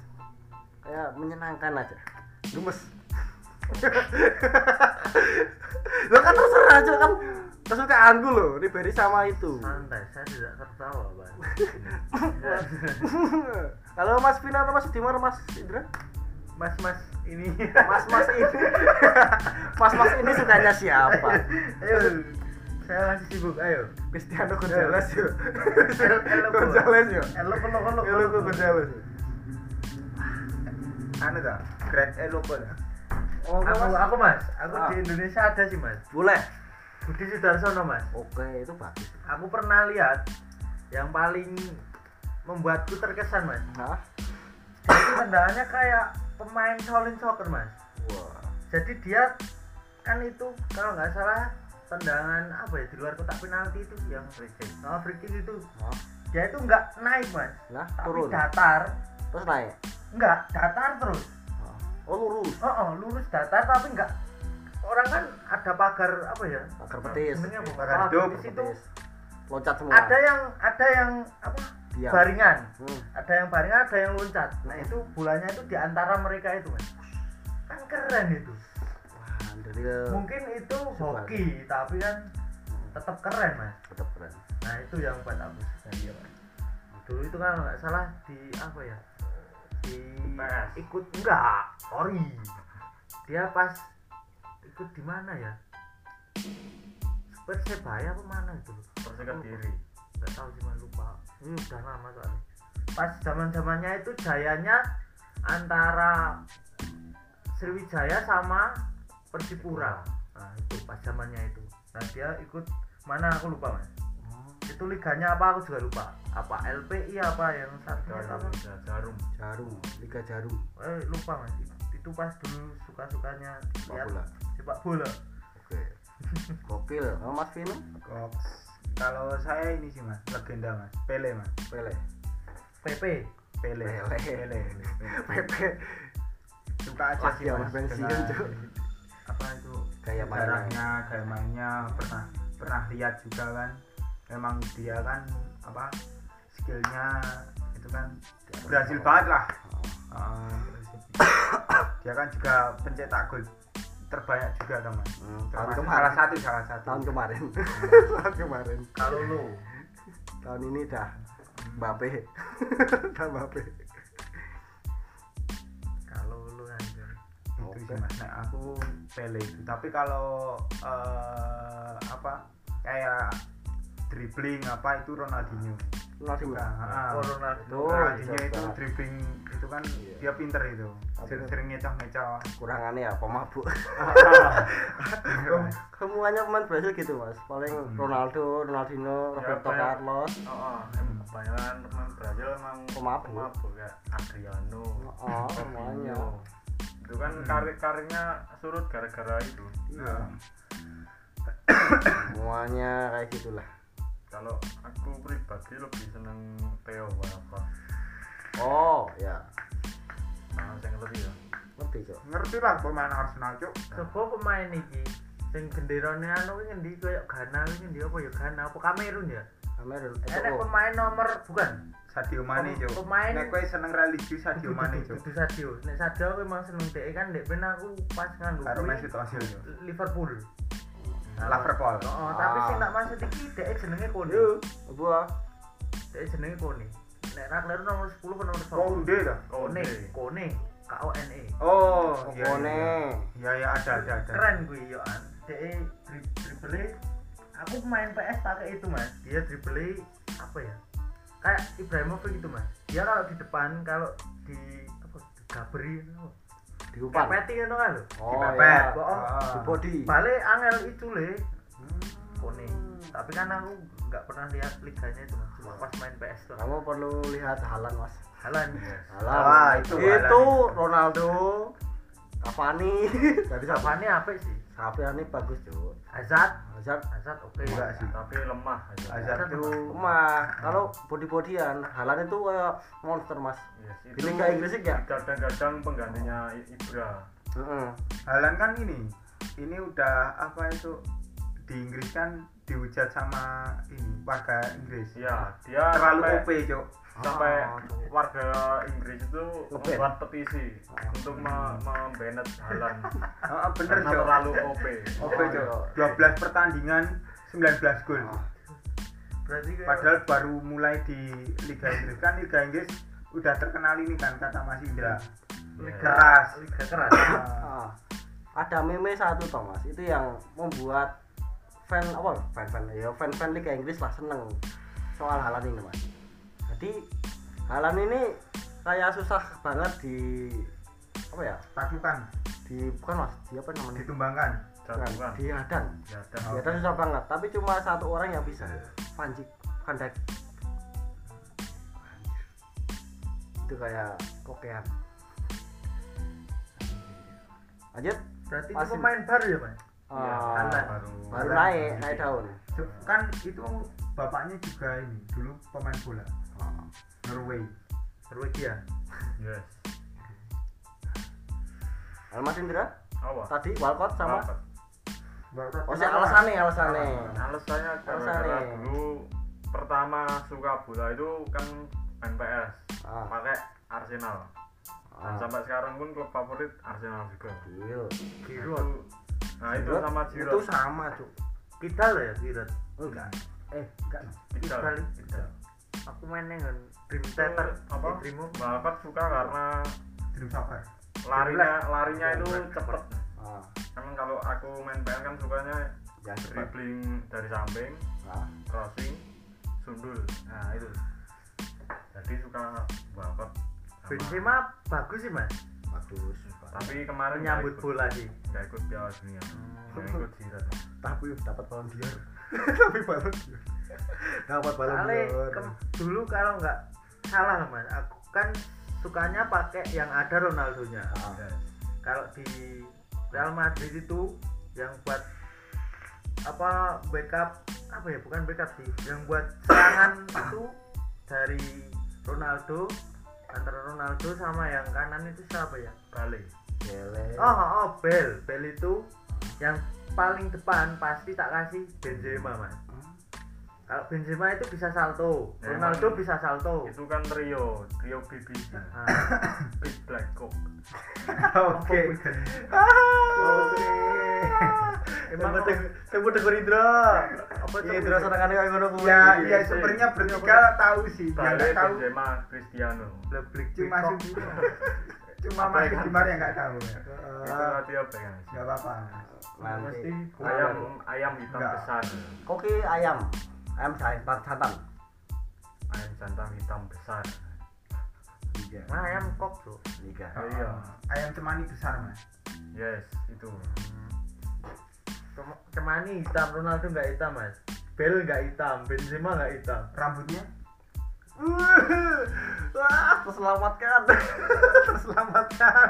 S1: Kayak menyenangkan aja. Gemes. Lo kan terserah aja kan kesukaanku loh Ribery sama itu.
S4: Santai saya tidak tertawa bang
S1: kalau Mas Vina atau Mas Dimar Mas Indra.
S4: Mas mas ini.
S1: Mas Mas ini. Mas Mas ini sukanya siapa?
S4: Ayo saya masih sibuk ayo.
S1: Cristiano Gonzalez yuk. Gonzalez yuk.
S4: Elo pelok pelok
S1: Elo Gonzalez yuk.
S2: anu tak Greg ya
S1: Oh,
S4: aku
S1: Mas.
S4: aku mas. Aku
S1: Ah.
S4: di Indonesia ada sih mas.
S1: Boleh
S4: Budi Sudarsono mas.
S1: Oke itu bagus.
S4: Aku pernah lihat yang paling membuatku terkesan mas.
S1: Hah?
S4: jadi tendangannya kayak pemain Shaolin Soccer mas.
S1: Wah.
S4: Jadi dia kan itu kalau nggak salah tendangan apa ya di luar kotak penalti itu yang free kick oh, free kick itu
S1: Hah?
S4: dia itu nggak naik mas.
S1: Nah
S4: tapi
S1: turun?
S4: datar.
S1: Terus naik?
S4: Nggak datar terus.
S1: Oh lurus?
S4: Oh, oh lurus datar tapi nggak orang kan ada pagar apa ya?
S1: Pagar
S4: apa?
S2: Pagar hidup,
S4: petis itu
S1: petis. Loncat semua.
S4: Ada yang ada yang apa?
S1: Diam.
S4: baringan.
S1: Hmm.
S4: ada yang baringan ada yang loncat. Nah itu bulannya itu di antara mereka itu mas. Kan keren itu.
S1: Wah
S4: mungkin itu hoki tapi kan tetap keren mas.
S1: Tetap keren.
S4: Nah itu yang buat aku suka dia mas. Dulu itu kan nggak salah di apa ya? Di
S3: PS.
S4: ikut enggak ori dia pas ikut di mana ya? Persebaya apa mana itu loh?
S3: Persikat diri.
S4: nggak tahu cuma lupa. Ini udah lama soalnya. Pas zaman zamannya itu jayanya antara Sriwijaya sama Persipura. Nah itu pas zamannya itu. Nah dia ikut mana? Aku lupa mas. Itu liganya apa? Aku juga lupa. Apa LPI apa yang apa?
S3: Jarum jarum.
S1: Jarum liga jarum.
S4: Eh lupa mas. Itu, pas dulu suka sukanya
S1: bola
S4: sepak bola.
S1: Oke. Gokil. Oh, Mas Vino
S2: Cox kalau saya ini sih mas. Legenda mas. Pele mas.
S1: Pele.
S4: PP
S2: Pele.
S1: Pele.
S2: Pele,
S1: Pepe.
S2: Suka aja sih mas.
S1: pensiun,
S4: apa itu?
S1: Kayak mainnya.
S2: Gaya mainnya. Pernah pernah lihat juga kan. Memang dia kan apa skillnya itu kan berhasil banget lah. Ah, berhasil. dia kan juga pencetak gol terbanyak juga teman
S1: Hmm, tahun kemarin.
S2: salah satu salah satu.
S1: Tahun kemarin. Tahun kemarin.
S4: Kalau lu?
S1: Tahun ini dah Mbappe. Dah Mbappe.
S4: Kalau lu anjir.
S2: Itu
S1: Oke.
S2: sih mas. Nah, aku Pele itu. Tapi kalau eh, apa kayak dribbling apa itu Ronaldinho
S1: Ronaldinho
S2: Nah, ah.
S1: Itu
S2: Ronaldinho
S1: bisa
S2: itu dribbling itu kan
S1: Iya.
S2: dia pinter itu. Sering, sering ngecoh ngecoh
S1: kurangannya ya pemabuk semuanya pemain Brasil gitu mas. Paling
S2: Hmm.
S1: Ronaldo Ronaldinho
S3: Ya,
S1: Roberto
S3: kayak-
S1: Carlos.
S3: Oh, oh kebanyakan pemain Brazil emang
S1: Pemabuk.
S3: pemabuk kayak Adriano.
S1: Oh semuanya
S3: Fabinho. itu kan
S2: Hmm.
S3: karir karirnya surut gara-gara itu.
S1: Iya. Semuanya kayak gitulah
S3: kalau aku pribadi lebih seneng Theo apa
S1: oh ya.
S3: Nah saya ngerti ya?
S1: Ngerti cok.
S2: Ngerti lah pemain Arsenal cuk
S4: Coba pemain iki sing genderane anu ki ngendi koyo Ghana ki ngendi apa ya Ghana apa Kamerun ya? Enek
S1: itu
S4: pemain nomor bukan?
S2: Sadio Mane
S4: Pem-
S2: cuk
S4: pemain-
S2: nek kowe seneng religius Sadio Mane cuk
S4: Dudu Sadio. Nek Sadio aku emang seneng dhek kan ndek ben aku pas nganggo
S2: karo
S4: kuwi
S2: Mesut Ozil cuk
S4: Liverpool. Nah,
S2: Liverpool
S4: Oh, tapi
S1: Ah.
S4: sing tak maksud iki dhek jenenge Kone.
S1: gua
S4: Dhek jenenge Kone. Nek ra kleru nomor 10 apa nomor 9?
S2: Konde dah
S4: Kone, Kone, K O N E.
S2: oh
S1: Oh,
S2: iya
S1: Kone.
S2: iya iya ada ada ada
S4: Keren kuwi yo an. Dhek dri- dribble aku main PS pakai itu mas dia dribble apa ya kayak Ibrahimovic gitu mas dia kalau di depan kalau di apa gabri apa
S1: di umpan
S4: peti itu kan? Lo
S1: oh
S2: Dipepet.
S1: ya
S4: Oh,
S1: di body
S4: balik angel itu le. Kone tapi kan aku nggak pernah lihat liganya itu mas. Cuma pas main PS tuh.
S1: Kamu perlu lihat Halan mas.
S4: Halan?
S1: Halan.
S2: Wah, itu
S1: itu. Ronaldo Cavani. Dari
S4: apa nih apa sih
S1: Cavani bagus cuy
S4: Hazard
S1: Hazard
S4: Hazard oke.
S2: Enggak sih.
S3: tapi lemah
S2: Hazard tuh
S1: lemah. kalau body bodyan Halan itu kayak monster mas.
S3: Yes,
S1: di Liga Inggris sih ya
S3: kadang-kadang penggantinya Ibra.
S1: Heeh.
S2: Halan kan ini ini udah apa itu di Inggris kan dihujat sama ini warga Inggris.
S3: Ya dia
S2: terlalu OP cok
S3: sampai
S1: Ah,
S3: warga Inggris itu membuat petisi untuk me- membanet Halan
S2: oh, bener
S3: karena terlalu OP
S2: OP
S1: Oh,
S2: cok 12 pertandingan 19 gol.
S1: Ah.
S4: berarti kayak
S2: padahal baru mulai di Liga Inggris. Kan Liga Inggris udah terkenal ini kan kata Mas Indra.
S4: Liga
S2: keras.
S4: liga keras.
S1: Ah. ada meme satu toh mas. Itu yang membuat fan apa fan fan ya fan fan Liga Inggris lah seneng. Soal Halan ini mas jadi Halan ini kayak susah banget di apa ya?
S2: Taklukan
S1: di bukan mas di apa namanya?
S2: Ditumbangkan.
S1: Di hadang.
S3: Ya
S1: di
S2: Oh.
S1: hadang susah banget tapi cuma satu orang yang bisa. Panji Kandak itu kayak kokean. Lanjut.
S4: Berarti itu
S1: Pasti.
S4: pemain baru ya mas
S3: Iya,
S1: Ah,
S4: Halan.
S3: baru
S1: baru
S2: Halan.
S1: naik naik daun.
S2: Cuk, kan itu bapaknya juga ini dulu pemain bola. Norway
S4: Norwegia
S3: yes.
S1: Mas Indra
S3: apa?
S1: Tadi Walcott sama?
S3: Apa?
S1: oh si alasannya alasannya.
S3: alasannya.
S1: Alasannya.
S3: gara-gara dulu pertama suka bola itu kan main PS
S1: Ah.
S3: pakai Arsenal. Dan
S1: Ah.
S3: sampai sekarang pun klub favorit Arsenal juga.
S1: Giroud.
S4: Giroud
S3: nah itu
S1: Giroud?
S3: sama
S1: itu
S3: Giroud.
S1: sama cuk.
S4: Kidal ya Giroud?
S1: Enggak. Eh enggak.
S3: Kidal.
S4: Kidal. Aku main dengan Dream
S3: Itu
S4: Theater.
S3: apa?
S4: Dream
S3: Balkat suka karena
S2: Dream
S3: larinya larinya itu cepet.
S1: Ah.
S3: Kan kalau aku main PS kan sukanya
S1: yang cepat
S3: dribbling dari samping
S1: ah.
S3: crossing sundul. Nah itu. Jadi suka Balkat sama-
S4: Benzema bagus sih mas.
S1: Bagus.
S3: Tapi kemarin ikut-
S4: bola sih.
S3: Nggak ikut Piala Dunia. Nggak ikut Giroud
S1: tapi dapat balon dior tapi balon dior dapat balon
S4: dulu kalau nggak salah mas aku kan sukanya pakai yang ada Ronaldonya.
S1: Ah.
S4: Kalau di Real Madrid itu yang buat apa backup apa ya bukan backup sih yang buat serangan itu dari Ronaldo antara Ronaldo sama yang kanan itu siapa ya?
S3: Bale.
S1: Gele.
S4: oh oh, oh Bel Bel itu yang paling depan pasti tak kasih Benzema mas kalau Benzema itu bisa salto.
S3: Ya,
S4: Ronaldo
S3: emang.
S4: bisa salto.
S3: Itu kan trio trio BBC
S4: Nah,
S3: Big Black Cock
S2: oke.
S1: Oke
S4: Emang
S1: Emang
S4: kok-
S1: sebut dengan Indra.
S4: Apa
S1: iya Indra senengannya kayak ngono kuwi.
S2: Ya
S3: Iya,
S2: ya
S3: sih.
S2: sebenarnya bertiga tahu sih yang
S3: Bale
S2: nggak tahu.
S3: Benzema Cristiano.
S4: Leblik
S2: cuma cuma
S3: Apa
S2: masuk
S3: ya?
S2: di mana yang nggak tahu. Ya
S3: itu nanti apa ya
S2: nggak apa-apa.
S1: Nanti.
S3: Ayam ayam hitam
S2: Enggak.
S3: besar.
S1: Koki ayam ayam jantan jantan
S3: ayam jantan hitam besar.
S1: Tiga.
S4: Nah, ayam kok bro?
S1: Tiga.
S3: Oh, iya.
S2: ayam cemani besar mas.
S3: Yes itu.
S4: Cem- Cemani hitam, Ronaldo nggak hitam mas. Bel nggak hitam, Benzema nggak hitam.
S2: Rambutnya?
S1: Wah, terselamatkan. terselamatkan.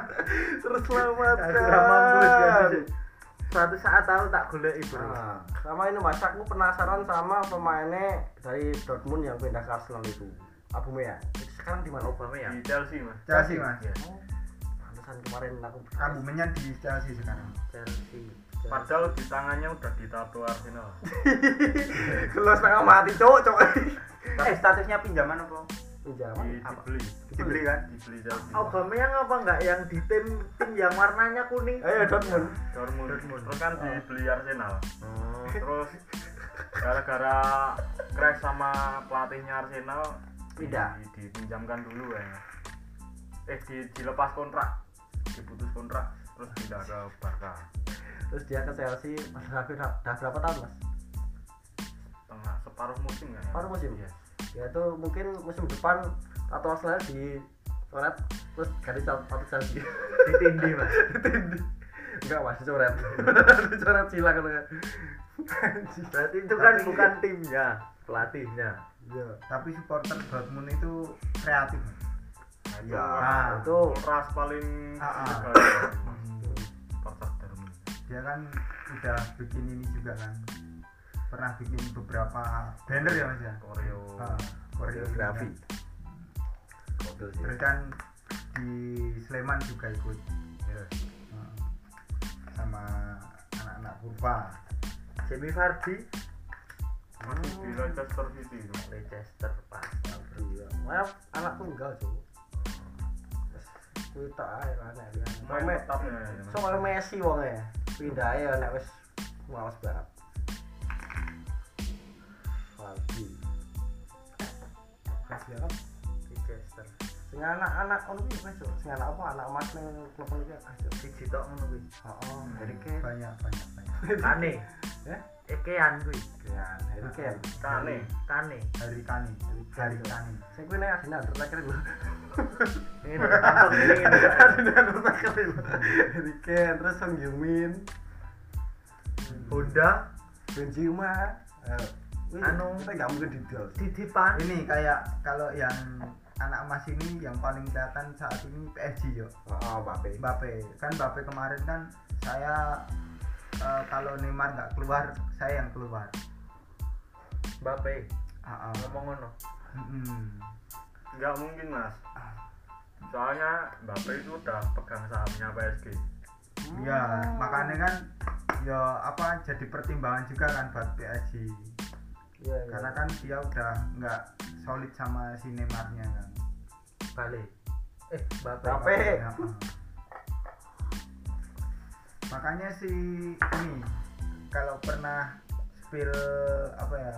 S1: Terselamatkan.
S4: Aku mampus kan Suatu saat tahu tak golek ibu
S1: Nah, sama ini Mas, aku penasaran sama pemainnya dari Dortmund yang pindah ke Arsenal itu. Aubameyang. Itu sekarang di mana?
S4: Obama ya
S3: di Chelsea mas
S2: Chelsea mas
S3: Yes.
S1: Oh, pantesan kemarin aku
S2: rambutnya di Chelsea sekarang
S4: Chelsea
S3: padahal di tangannya udah ditato Arsenal
S1: Lu setengah mati, cowok, cowok.
S2: tapi statusnya pinjaman apa
S1: Pinjaman
S3: di,
S1: apa?
S3: dibeli
S2: dibeli kan
S3: dibeli Chelsea
S4: Aubameyang apa nggak yang di tim tim yang warnanya kuning
S1: Ayo Dortmund.
S3: Dortmund
S4: Dortmund.
S3: terus kan dibeli Arsenal
S4: Oh.
S3: terus gara-gara crash sama pelatihnya Arsenal di-
S1: Pindah.
S3: dipinjamkan dulu ya eh di, dilepas kontrak diputus kontrak terus pindah ke Barca
S1: Terus dia ke Chelsea, Mas Rafi udah berapa tahun, Mas?
S3: tengah separuh musim ya
S1: Separuh musim?
S3: Yes.
S1: Ya itu mungkin musim depan tato Arsenal di coret terus ganti tato Chelsea.
S4: ditindih mas
S1: Enggak mas, dicoret Dicoret silang kan
S4: berarti itu kan
S2: Tapi-
S4: bukan timnya pelatihnya
S1: Iya.
S2: tapi supporter Dortmund itu kreatif
S3: Nah, itu
S1: Ya,
S3: kan
S1: itu.
S3: ras paling
S2: Ah, ah.
S3: ya. supporter Dortmund.
S2: dia kan udah bikin ini juga kan pernah bikin beberapa banner ya mas ya
S3: Koreo.
S2: Ah,
S1: koreografi sih.
S2: terus kan di Sleman juga ikut
S3: Iya.
S2: Ah, sama anak-anak kurva
S4: Jamie Vardy
S3: Masih di Leicester City.
S4: Leicester pas.
S1: Maaf, anak tunggal. Wes kuwi tok ae
S3: Main tetap ya. ya.
S1: Soalnya Messi wonge. Pindah ae nek wis males banget. Lagi. Kasih kan
S4: Leicester
S1: sing anak-anak ono kuwi wis sing anak apa anak emas ning klub iki aja.
S4: siji tok ngono kuwi
S1: Heeh, Harry Kane.
S2: banyak banyak banyak
S4: Kane
S1: Ya?
S4: Ekean kuwi
S1: Kan Harry Kane.
S3: Kane.
S4: Kane
S2: hari kani hari kani
S1: Sing kuwi nek Arsenal terakhir lho.
S4: ini tampil ini ini
S1: Arsenal terakhir lho. Harry Kane terus Song Heung-min,
S4: Honda
S1: Benzema. Wih,
S4: Anu.
S1: nggak mungkin didol.
S4: Didipan
S2: ini kayak kalau yang anak emas ini yang paling kelihatan saat ini PSG yo
S1: Oh, Mbappe.
S2: Mbappe kan Mbappe kemarin kan saya eh, kalau Neymar nggak keluar saya yang keluar
S4: Mbappe
S2: Ah, ah.
S4: ngomong ngono
S2: Mm-mm.
S3: Enggak mungkin mas. Soalnya Mbappe itu udah pegang sahamnya PSG.
S2: ya makanya kan ya apa jadi pertimbangan juga kan buat PSG
S1: Iya, iya.
S2: karena kan dia udah nggak solid sama si Neymarnya kan
S4: balik eh
S2: ah. makanya si ini kalau pernah spill apa ya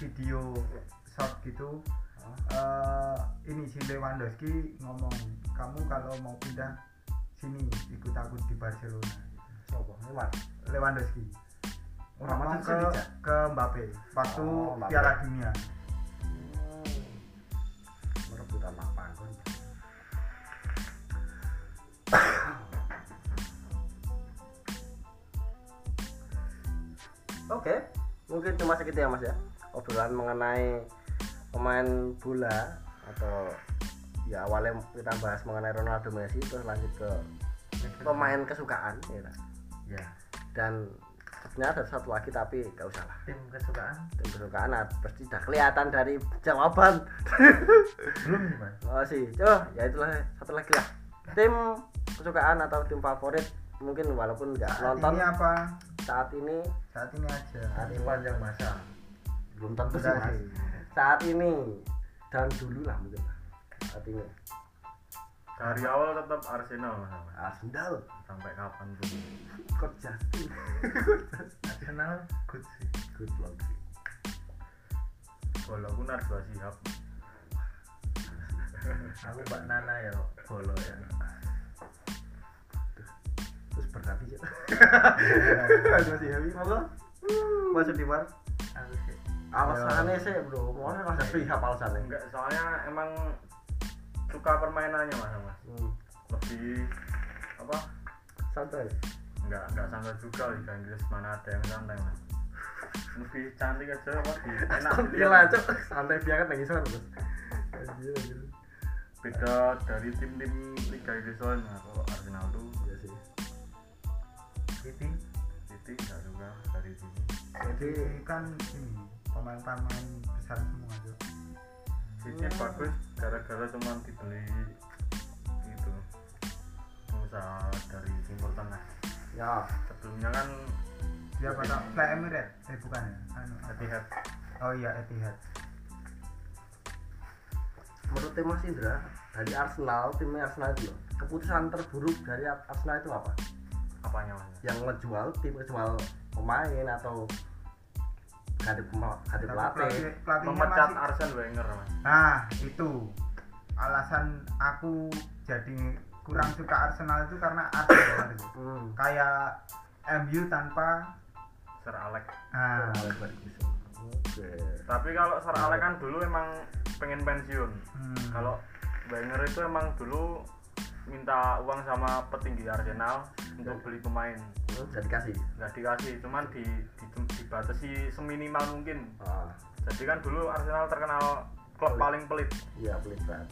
S2: video short gitu eh, ini si Lewandowski ngomong kamu kalau mau pindah sini ikut aku di Barcelona
S1: Siapa? Neymar.
S2: Lewandowski
S1: Orang
S2: ngomong
S1: mana
S2: ke
S1: Cak?
S2: ke Mbappe waktu
S1: Oh, Mbappe.
S2: Piala Dunia
S1: Hmm. Merebutan mak panggon. Oke, mungkin cuma segitu ya Mas ya. Obrolan mengenai pemain bola atau ya awalnya kita bahas mengenai Ronaldo Messi terus lanjut ke pemain kesukaan ya.
S4: ya
S1: Dan sebenarnya ada satu lagi tapi gak usah lah.
S4: tim kesukaan?
S1: Tim kesukaan ah, pasti sudah kelihatan dari jawaban.
S4: belum mas.
S1: Oh sih, oh ya itulah satu lagi lah. Tim kesukaan atau tim favorit? Mungkin walaupun nggak nonton.
S2: ini apa?
S1: Saat ini?
S2: Saat ini aja.
S1: Saat
S4: ini panjang masa
S1: belum tentu sih mas. Saat ini. Dan dulu lah mungkin. Saat ini
S3: Dari awal tetap Arsenal mas.
S1: Arsenal
S3: Sampai kapan pun.
S1: Coach Justin
S4: Arsenal good sih
S1: good luck sih.
S3: Walaupun Najwa Shihab.
S4: aku Mbak Nana ya bolo ya
S1: Terus berkati ya. Sih Hawi monggo. Masuk di
S4: aku sih
S1: Alasannya sih bro, mau ada pihak alasannya.
S3: Enggak, soalnya emang suka permainannya mas. mas.
S1: Hmm.
S3: Lebih apa?
S1: Santai.
S3: Enggak enggak santai juga Liga Inggris mana ada yang santai mas. Lebih cantik aja kok di enak
S1: Gila, cok. Santai biarkan lagi sana, Bos. Anjir, anjir.
S3: beda dari tim-tim Liga Inggris lainnya kalau Arsenal tuh
S1: Iya sih.
S4: City
S3: City enggak juga dari sini
S2: jadi kan ini pemain-pemain besar semua tuh
S3: City bagus gara-gara cuma dibeli itu pengusaha dari Timur Tengah.
S1: Ya,
S3: sebelumnya kan
S2: dia pada Fly Emirates eh bukan. Ya anu?
S3: Etihad.
S2: Oh iya Etihad.
S1: Menurut Mas Indra dari Arsenal, timnya Arsenal itu keputusan terburuk dari Ar- Arsenal itu apa?
S3: apanya mas?
S1: Yang ngejual tim, ngejual pemain atau ganti ganti
S2: Tapi
S1: pelatih?
S2: pelatih- pelatihnya
S3: memecat
S2: masih-
S3: Arsene Wenger mas
S2: nah itu alasan aku jadi kurang suka Arsenal itu karena Arsenal itu
S1: Hmm.
S2: kayak MU tanpa
S3: Sir Alex
S2: nah,
S1: Alex Ferguson. Oke.
S3: tapi kalau Sir Alex kan dulu emang pengen pensiun
S2: hmm,
S3: kalau Wenger itu emang dulu minta uang sama petinggi Arsenal untuk beli pemain.
S1: Terus bisa dikasih
S3: nggak dikasih cuman di, di dibatasi seminimal mungkin.
S1: Ah.
S3: Jadi kan dulu Arsenal terkenal klub
S1: Pelit.
S3: paling pelit.
S1: Iya pelit banget.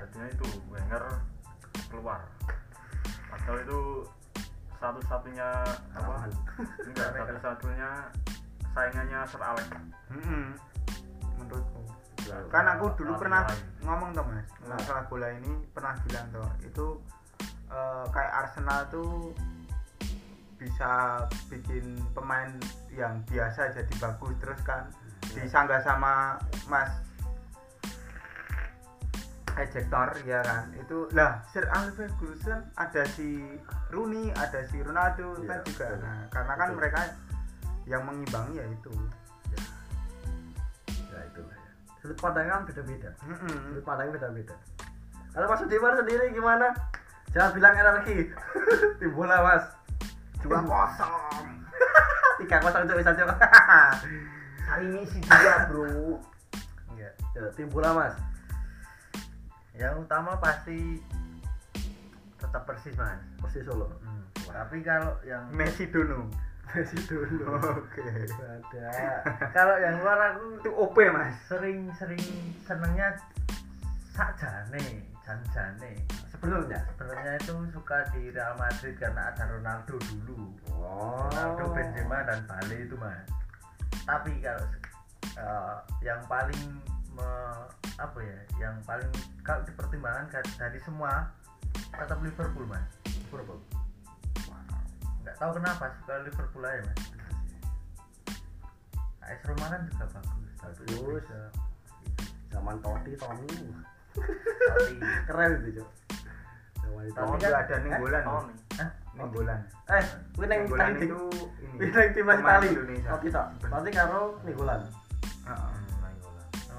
S3: Jadinya itu Wenger keluar. Padahal itu satu-satunya apa? Enggak satu-satunya saingannya Sir Alex.
S2: Mm-mm. menurutku
S1: Ya,
S2: kan aku dulu pernah ngomong tuh mas
S1: Nah.
S2: masalah bola ini pernah bilang tuh itu eh, kayak Arsenal tuh bisa bikin pemain yang biasa jadi bagus terus kan
S1: Ya.
S2: disanggah sama Mas ejektor ya kan itu lah Sir Alex Ferguson ada si Rooney ada si Ronaldo
S1: Iya,
S2: kan juga
S1: betul.
S2: nah, karena kan
S1: Betul.
S2: mereka yang mengimbangi ya itu
S1: sudut pandangan beda-beda.
S2: Mm-mm.
S1: sudut pandang beda-beda. Kalau Mas Sudirman sendiri gimana? Jangan bilang energi. Tim bola Mas.
S2: Dua kosong.
S1: Tiga kosong cok bisa cok
S4: hari ini sih juga bro.
S1: Ya, tim bola Mas.
S4: Yang utama pasti tetap persis mas.
S1: Persis Solo.
S4: Hmm. tapi kalau yang
S2: Messi dulu
S1: Messi dulu.
S2: Oke.
S1: Ada
S4: kalau yang luar aku
S2: itu OP mas?
S4: Sering-sering senengnya sakjane jan-jane.
S1: Sebelumnya?
S4: Sebenarnya itu suka di Real Madrid karena ada Ronaldo dulu.
S1: Oh.
S4: Ronaldo Benzema dan Bale itu mas. Tapi kalau eh, yang paling me- apa ya yang paling kalau dipertimbangkan dari semua tetap Liverpool mas.
S1: Liverpool
S4: nggak tahu kenapa suka Liverpool aja mas. AS Roma kan juga bagus
S1: Bagus. Zaman Totti Tommy.
S4: Tapi
S1: keren itu cok. Zaman
S4: Tapi kan-
S2: ada Ninggolan
S3: tahun
S2: loh.
S3: nih
S4: Hah?
S2: Ninggolan
S1: eh neng
S2: Ninggolan
S1: tadi
S2: itu ini
S1: Ini neng timnas Itali.
S2: Indonesia.
S1: Totti tak Totti karo Nigolan
S2: Heeh.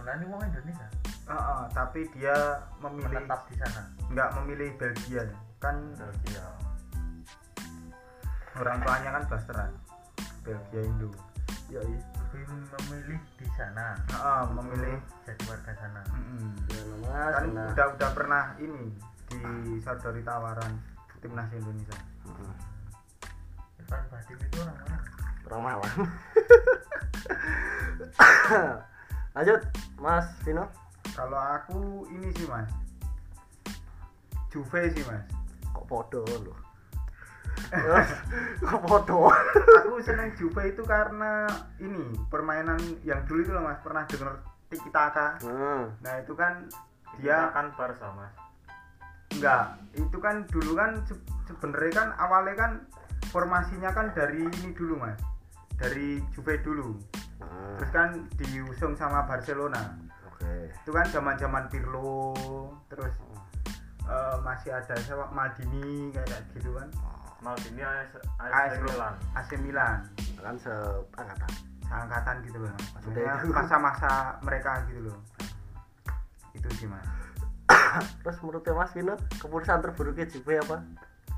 S4: Nah, ini wong Indonesia?
S2: Heeh, tapi dia memilih
S4: menetap di sana?
S2: Nggak memilih Belgia kan
S3: Belgia
S2: orang tuanya kan blasteran Belgia Indo.
S1: Ya
S4: lebih memilih di sana.
S2: Heeh, memilih.
S4: jadi warga sana.
S1: Ya Mas
S2: kan
S1: nah.
S2: udah udah pernah ini disodori tawaran timnas Indonesia.
S4: Irfan Bahdim itu orang mana
S1: orang Malang lanjut Mas Vino.
S2: Kalau aku ini sih mas. Juve sih mas.
S1: Kok podo loh podo
S2: aku seneng Juve itu karena ini permainan yang dulu itu loh mas. Pernah denger Tiki Taka
S1: hmm.
S2: nah itu kan
S3: dia
S2: dia
S3: kan Barca mas.
S2: Enggak itu kan dulu kan se- sebenarnya kan awalnya kan formasinya kan dari ini dulu mas. Dari Juve dulu.
S1: Hmm.
S2: terus kan diusung sama Barcelona.
S1: Oke.
S2: Itu kan zaman zaman Pirlo terus eh, masih ada siapa? Maldini kayak kayak gitu kan
S3: Maldini AS
S2: AS
S3: AS Milan.
S2: AC Milan.
S1: Kan seangkatan.
S2: Seangkatan gitu loh.
S1: Maksudnya
S2: masa-masa mereka gitu loh. Itu sih mas.
S1: Terus menurut Mas Vino keputusan terburuknya Juve apa?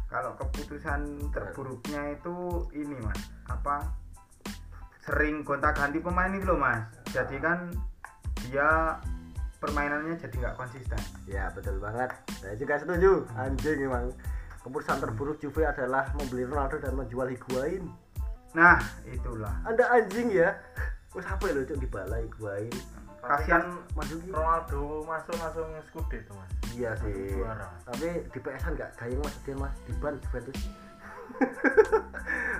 S2: Kalau keputusan terburuknya itu ini mas. Apa? Sering gonta ganti pemain itu loh mas. Jadi kan dia permainannya jadi nggak konsisten.
S1: Ya betul banget. Saya juga setuju. Anjing emang keputusan terburuk Juve adalah membeli Ronaldo dan menjual Higuain.
S2: Nah itulah.
S1: Anda anjing ya. Wes apa ya lo cok dibalai Higuain?
S2: Kasihan
S1: Masuki
S3: Ronaldo masuk langsung Scudetto mas.
S1: Iya sih.
S3: Juara.
S1: tapi di PS nggak gayeng mas dia mas. Di ban Juventus.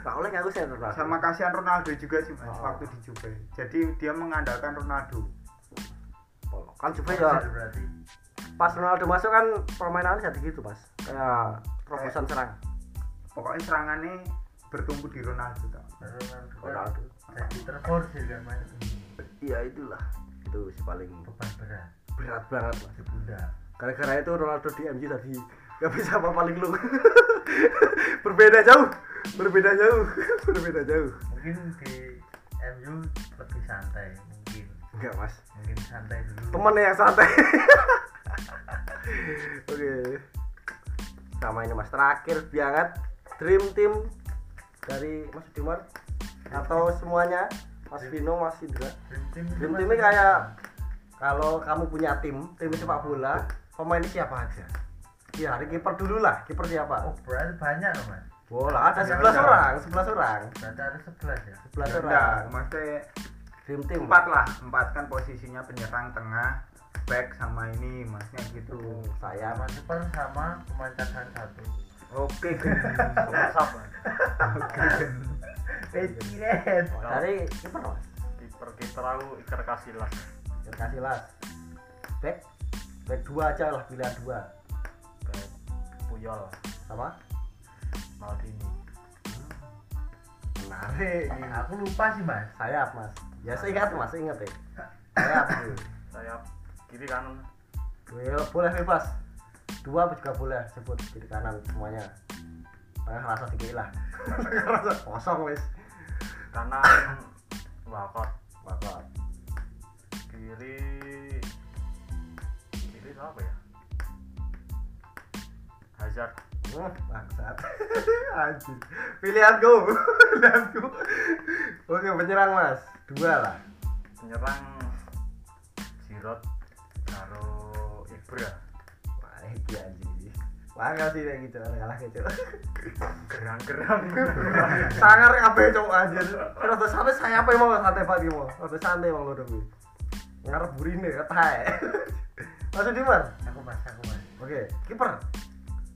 S1: Nah, oleh aku saya Ronaldo.
S2: Sama kasihan Ronaldo juga sih mas
S1: Oh.
S2: waktu di Juve. Jadi dia mengandalkan Ronaldo.
S1: Kan Juve ya.
S4: Berarti.
S1: Pas Ronaldo masuk kan permainannya jadi gitu mas. Kayak terobosan serang.
S2: Pokoknya serangannya bertumbuh di Ronaldo tau.
S4: Ronaldo.
S1: Ronaldo
S4: jadi terforsir kan mas
S1: iya itulah. Itu sih paling
S4: beban berat.
S1: berat banget
S4: di pundak
S1: gara-gara itu Ronaldo di MU tadi. Gak bisa apa paling lu. Berbeda jauh. Berbeda jauh. Berbeda jauh.
S4: Mungkin di MU lebih santai mungkin.
S1: Enggak mas.
S4: Mungkin santai dulu.
S1: Temennya yang santai. Oke sama ini mas. Terakhir banget dream team dari Mas Dimar atau semuanya? Mas Vino Mas Indra.
S4: dream team
S1: dream team ini kayak kalau kamu punya tim tim sepak bola pemainnya siapa aja? Ya hari kiper dulu lah. Kiper siapa?
S4: Oh berarti banyak loh mas.
S1: Bola ada
S2: Ya
S1: 11
S2: udah.
S1: orang 11 orang.
S4: Berarti ada 11 ya?
S1: 11
S2: enggak
S1: orang.
S2: maksudnya
S1: dream team.
S2: empat lah. Empat kan posisinya penyerang tengah back sama ini maksudnya gitu.
S1: Saya
S4: sama super sama pemain cadangan satu.
S2: Oke
S3: WhatsApp Mas.
S2: oke
S4: Peciret
S1: dari kiper mas.
S3: Kiper kiper aku Iker Casillas.
S1: Ya kasih las back back dua aja lah pilihan dua.
S3: Kayak Puyol.
S1: Sama?
S3: Maldini.
S1: Menarik
S4: aku lupa sih mas.
S1: Sayap mas. Ya saya ingat mas saya ingat ya. Sayap. Tuh.
S3: Kiri kanan.
S1: Ya, boleh bebas. Dua juga boleh sebut kiri kanan semuanya. Tengah rasa dikit lah. Rasa kosong wis.
S3: Kanan Wakot
S1: Bakot
S3: kiri kiri siapa ya? Hazard.
S1: Wah, bangsat. Anjir. Pilihanku pilihanku oke penyerang mas. Dua lah.
S3: Penyerang Giroud Ibra
S1: wah iki anjir Wah, sih kayak gitu, ada kalah gitu.
S3: gerang-gerang
S1: Sangar kabeh cowok anjir. Rada sampe saya apa mau santai pagi mau. Rada santai mau lho tapi. Ngarep burine ketae. Masuk di mana?
S4: aku mas aku mas
S1: Oke, kiper.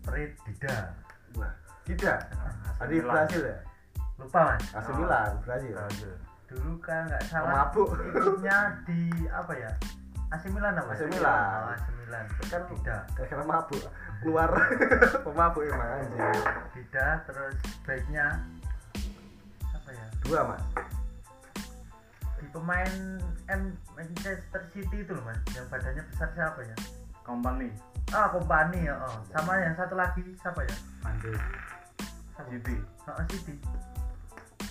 S4: Perit Dida
S1: Nah, tidak. Tadi
S3: Milan.
S1: Brasil ya?
S4: lupa mas
S3: Oh.
S1: Milan, Brasil.
S4: Dulu kan nggak salah
S1: Pemabuk.
S4: ikutnya di apa ya AC Milan apa
S1: AC
S4: ya?
S1: Milan.
S4: oh, AC
S1: Kan
S4: Dida
S1: gara-gara mabuk. Keluar pemabuk emang anjir.
S4: Dida terus baiknya apa ya
S1: Dua, Mas.
S4: di pemain M Manchester City itu loh mas yang badannya besar siapa ya
S3: company
S4: ah kompani ya oh. sama yang satu lagi siapa ya. Siapa?
S3: City
S4: oh, City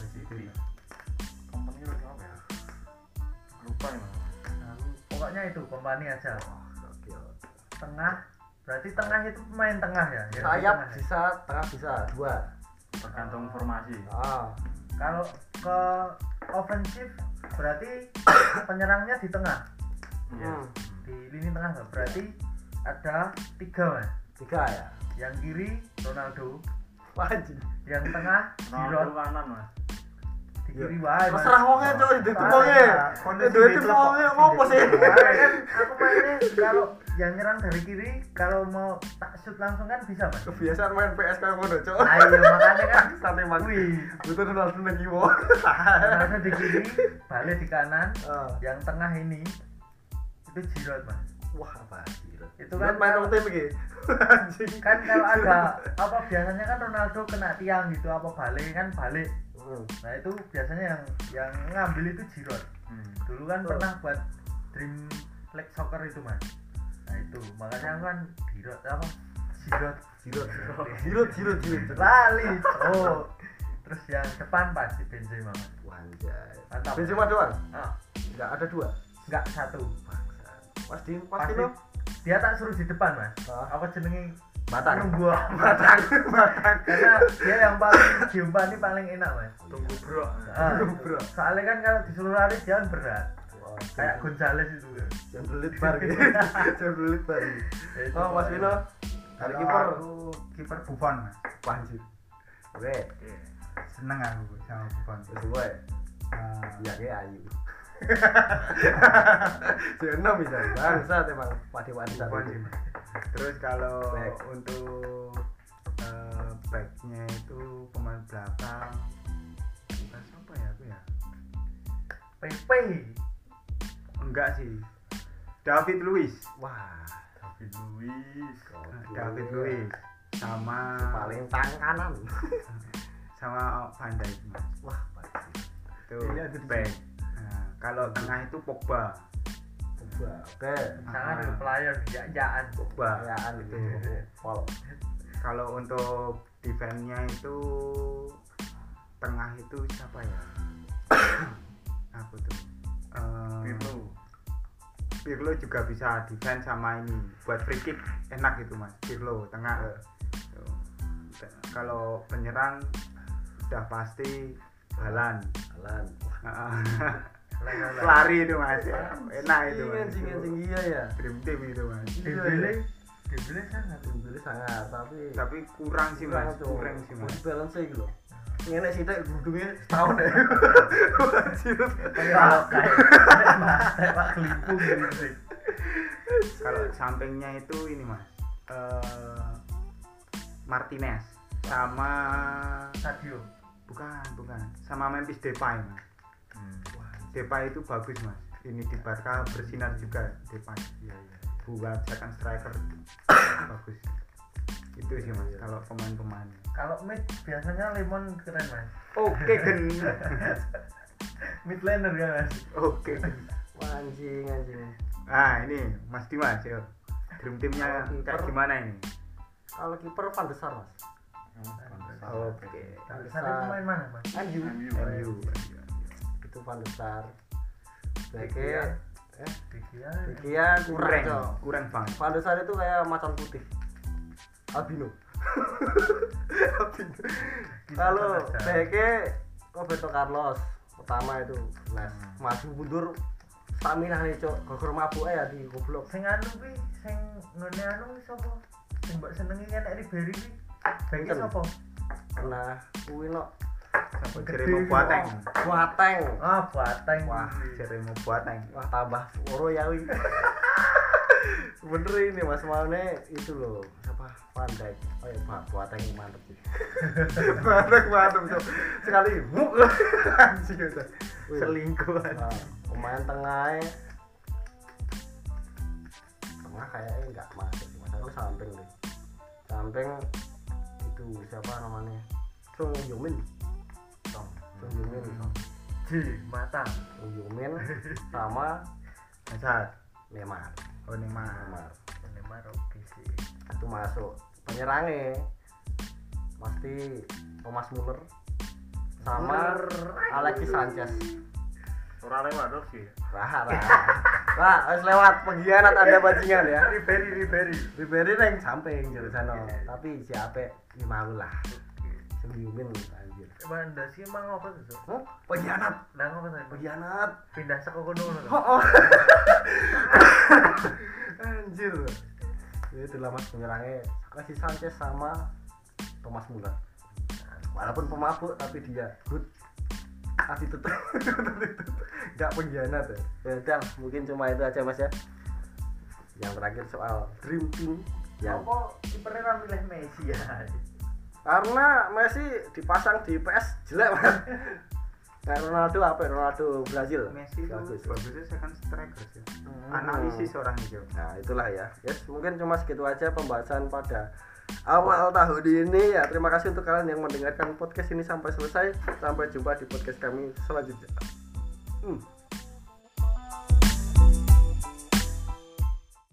S3: City company itu apa ya lupa ya Mas.
S4: Nah, pokoknya itu kompani aja. Tengah berarti tengah itu pemain tengah ya di
S1: Sayap
S4: tengah ya?
S1: bisa, tengah bisa, dua.
S3: tergantung formasi
S1: Ah,
S4: kalau ke ofensif berarti penyerangnya di tengah
S3: iya
S1: hmm.
S4: di lini tengah nggak? berarti ada tiga mas
S1: tiga ya.
S4: yang kiri Ronaldo
S1: Wah, anjir.
S4: yang tengah
S3: Ronaldo kanan mas
S4: di kiri wae Mas.
S1: Terserah wongnya coy, itu
S4: Terserah.
S1: wongnya.
S2: Kondisi
S1: Itu itu
S2: di kok.
S1: ngopo sih?
S4: Kan aku mainnya kalau yang nyerang dari kiri kalau mau tak shoot langsung kan bisa mas
S1: Kebiasaan main PS kayak ngono, Cok.
S4: ayo makanya kan
S1: Santai mas.
S4: wih
S1: Butuh Ronaldo nang kiwo.
S4: Ronaldo di kiri balik di kanan
S1: Ah.
S4: yang tengah ini itu Giroud mas
S1: Wah, apa sih?
S4: Itu kan
S1: main
S4: kalau-
S1: dong tim iki. Anjing.
S4: kan kalau ada apa biasanya kan Ronaldo kena tiang gitu apa balik kan balik
S1: Hmm.
S4: nah itu biasanya yang yang ngambil itu Giroud
S3: hmm.
S4: dulu kan
S1: Betul.
S4: pernah buat Dream League Soccer itu mas nah itu makanya aku kan Giroud apa Giroud
S1: Giroud. Giroud, Giroud, Giroud.
S4: lali oh terus yang depan pasti Benzema mas
S1: Wanjay.
S4: Mantap.
S1: Benzema doang.
S4: ah
S1: Enggak ada dua.
S4: nggak satu pasti
S1: pasti lo.
S4: dia tak suruh di depan mas
S1: Ah.
S4: apa jenenge
S1: Batang.
S4: nunggu
S1: Batang, batang.
S4: karena dia yang paling diumpani paling enak mas
S3: tunggu bro
S4: Ah,
S1: Bro.
S4: soalnya kan kalau disuruh lari dia kan berat kayak Gonzales itu
S1: Jam belit bar gitu. Jam belit bar.
S4: Ya,
S1: Oh, Mas. Vino. Dari kiper
S2: kiper Buffon mas
S1: Panjir. Oke,
S2: seneng aku sama Buffon
S1: terus gue.
S2: Nah,
S1: Iya kayak ayu. Jenam bisa bangsa emang padi
S2: Mas. terus kalau untuk eh, backnya itu pemain belakang bukan siapa ya aku ya
S4: PP
S2: enggak sih David Luiz
S1: Wah,
S3: David Luiz
S1: gokil.
S2: David Luiz sama
S1: paling tang kanan.
S2: sama Van Dijk.
S1: Wah, pasti.
S2: itu
S1: Ini ada di
S2: back Nah, kalau tengah itu Pogba
S1: Coba. Oke.
S4: sangat
S2: Ah.
S4: dulu pelayan ya jaan
S2: Pogba
S1: Kayaan itu.
S2: itu
S1: Pol.
S2: kalau untuk defense-nya itu tengah itu siapa ya apa tuh Eh,
S3: Pirlo
S2: Pirlo juga bisa defense sama ini buat free kick. Enak itu mas. Pirlo tengah. Te- kalau penyerang udah pasti Halan
S1: Jalan.
S2: lari itu mas. Ya. enak itu mas.
S1: Anjing, anjing, anjing, iya ya.
S2: dream team itu mas.
S4: Dembele Dembele sangat
S1: Dembele sangat tapi
S2: tapi kurang sih mas. Kurang sih mas.
S1: Balance gitu loh ngene sih tak gudungnya setahun ya. Anjir.
S4: kalau kayak Pak Gelipung gitu sih.
S2: Kalau sampingnya itu ini mas. Eh, Martinez sama
S4: Sadio.
S2: Bukan bukan. Sama Memphis Depay mas. Depay itu bagus mas. Ini di Barca bersinar juga Depay.
S1: Iya iya.
S2: Buat second striker bagus itu sih mas kalau pemain-pemain.
S4: Kalau mid biasanya lemon keren mas.
S2: Oke gen.
S4: Mid laner ya mas.
S2: Oke
S1: Wah, anjing anjing.
S2: Ah ini Mas Dimas yuk dream
S1: Kalau
S2: kayak gimana ini?
S1: Kalau kiper Van der Sar mas.
S2: Oke.
S1: Van der
S4: Sana
S1: Sar
S4: pemain mana mas?
S1: MU
S3: MU.
S1: Itu Van der Sar.
S4: Dikea.
S1: Beke eh?
S4: Dikia
S1: Kia kurang
S2: kurang banget
S1: Van der Sar itu kayak macan putih albino. Albino. kalau Beke Roberto Carlos pertama itu les. Maju mundur stamina nih cok. Gogor mabuk ya di goblok.
S4: Sing anu kuwi sing ngene anu sapa? Sing mbok senengi kan kuwi. Bengke
S1: Pinten?
S4: sapa?
S1: Nah kuwi no
S2: sampai
S4: gitu.
S2: Boateng.
S1: Boateng.
S4: Ah batang
S1: Wah,
S2: Jeremy Boateng.
S1: Wah tambah loro ya wi bener ini mas maunya itu loh siapa Dijk oh ya Pak Boateng mantep sih. Mantep mantep Cok. sekali buk anjing Nah, pemain tengahnya. Tengah kayaknya nggak masuk mas. Aku samping deh. Samping itu siapa namanya? Sung Yumin Sung Sung Yumin Sung
S4: di mata.
S1: Sung Yumin sama
S2: Hazard
S1: Neymar
S2: oh Neymar
S1: Neymar
S4: Neymar oke sih
S1: itu masuk penyerangnya pasti Thomas Muller sama Alexis Sanchez
S3: Ora Lewandowski.
S1: Rah, rah. Wah, harus lewat pengkhianat Anda bajingan ya.
S4: Ribery Ribery
S1: Ribery neng samping jadi sana. Tapi siapa ya mau lah. Senyumin anjir.
S4: Manda sih emang apa tuh?
S1: Hah? Pengkhianat,
S4: Nah apa tadi?
S1: pengkhianat.
S4: Pindah ngono.
S1: Oh, oh. anjir. Ya itulah mas penyerangnya kasih Sanchez sama Thomas Muller. Walaupun pemabuk tapi dia good attitude nggak pengkhianat ya. Ya udah, mungkin cuma itu aja mas ya. Yang terakhir soal dream team yang
S4: Apa kipernya kan milih Messi ya?
S1: Karena Messi dipasang di PS jelek mas. Kayak Ronaldo apa ya? Ronaldo Brazil.
S2: Messi itu
S1: bagus
S2: bagusnya second striker sih.
S1: Hmm.
S2: analisis orang itu.
S1: Nah itulah ya. Yes mungkin cuma segitu aja pembahasan pada awal tahun ini. Ya terima kasih untuk kalian yang mendengarkan podcast ini sampai selesai. Sampai jumpa di podcast kami selanjutnya. Hmm.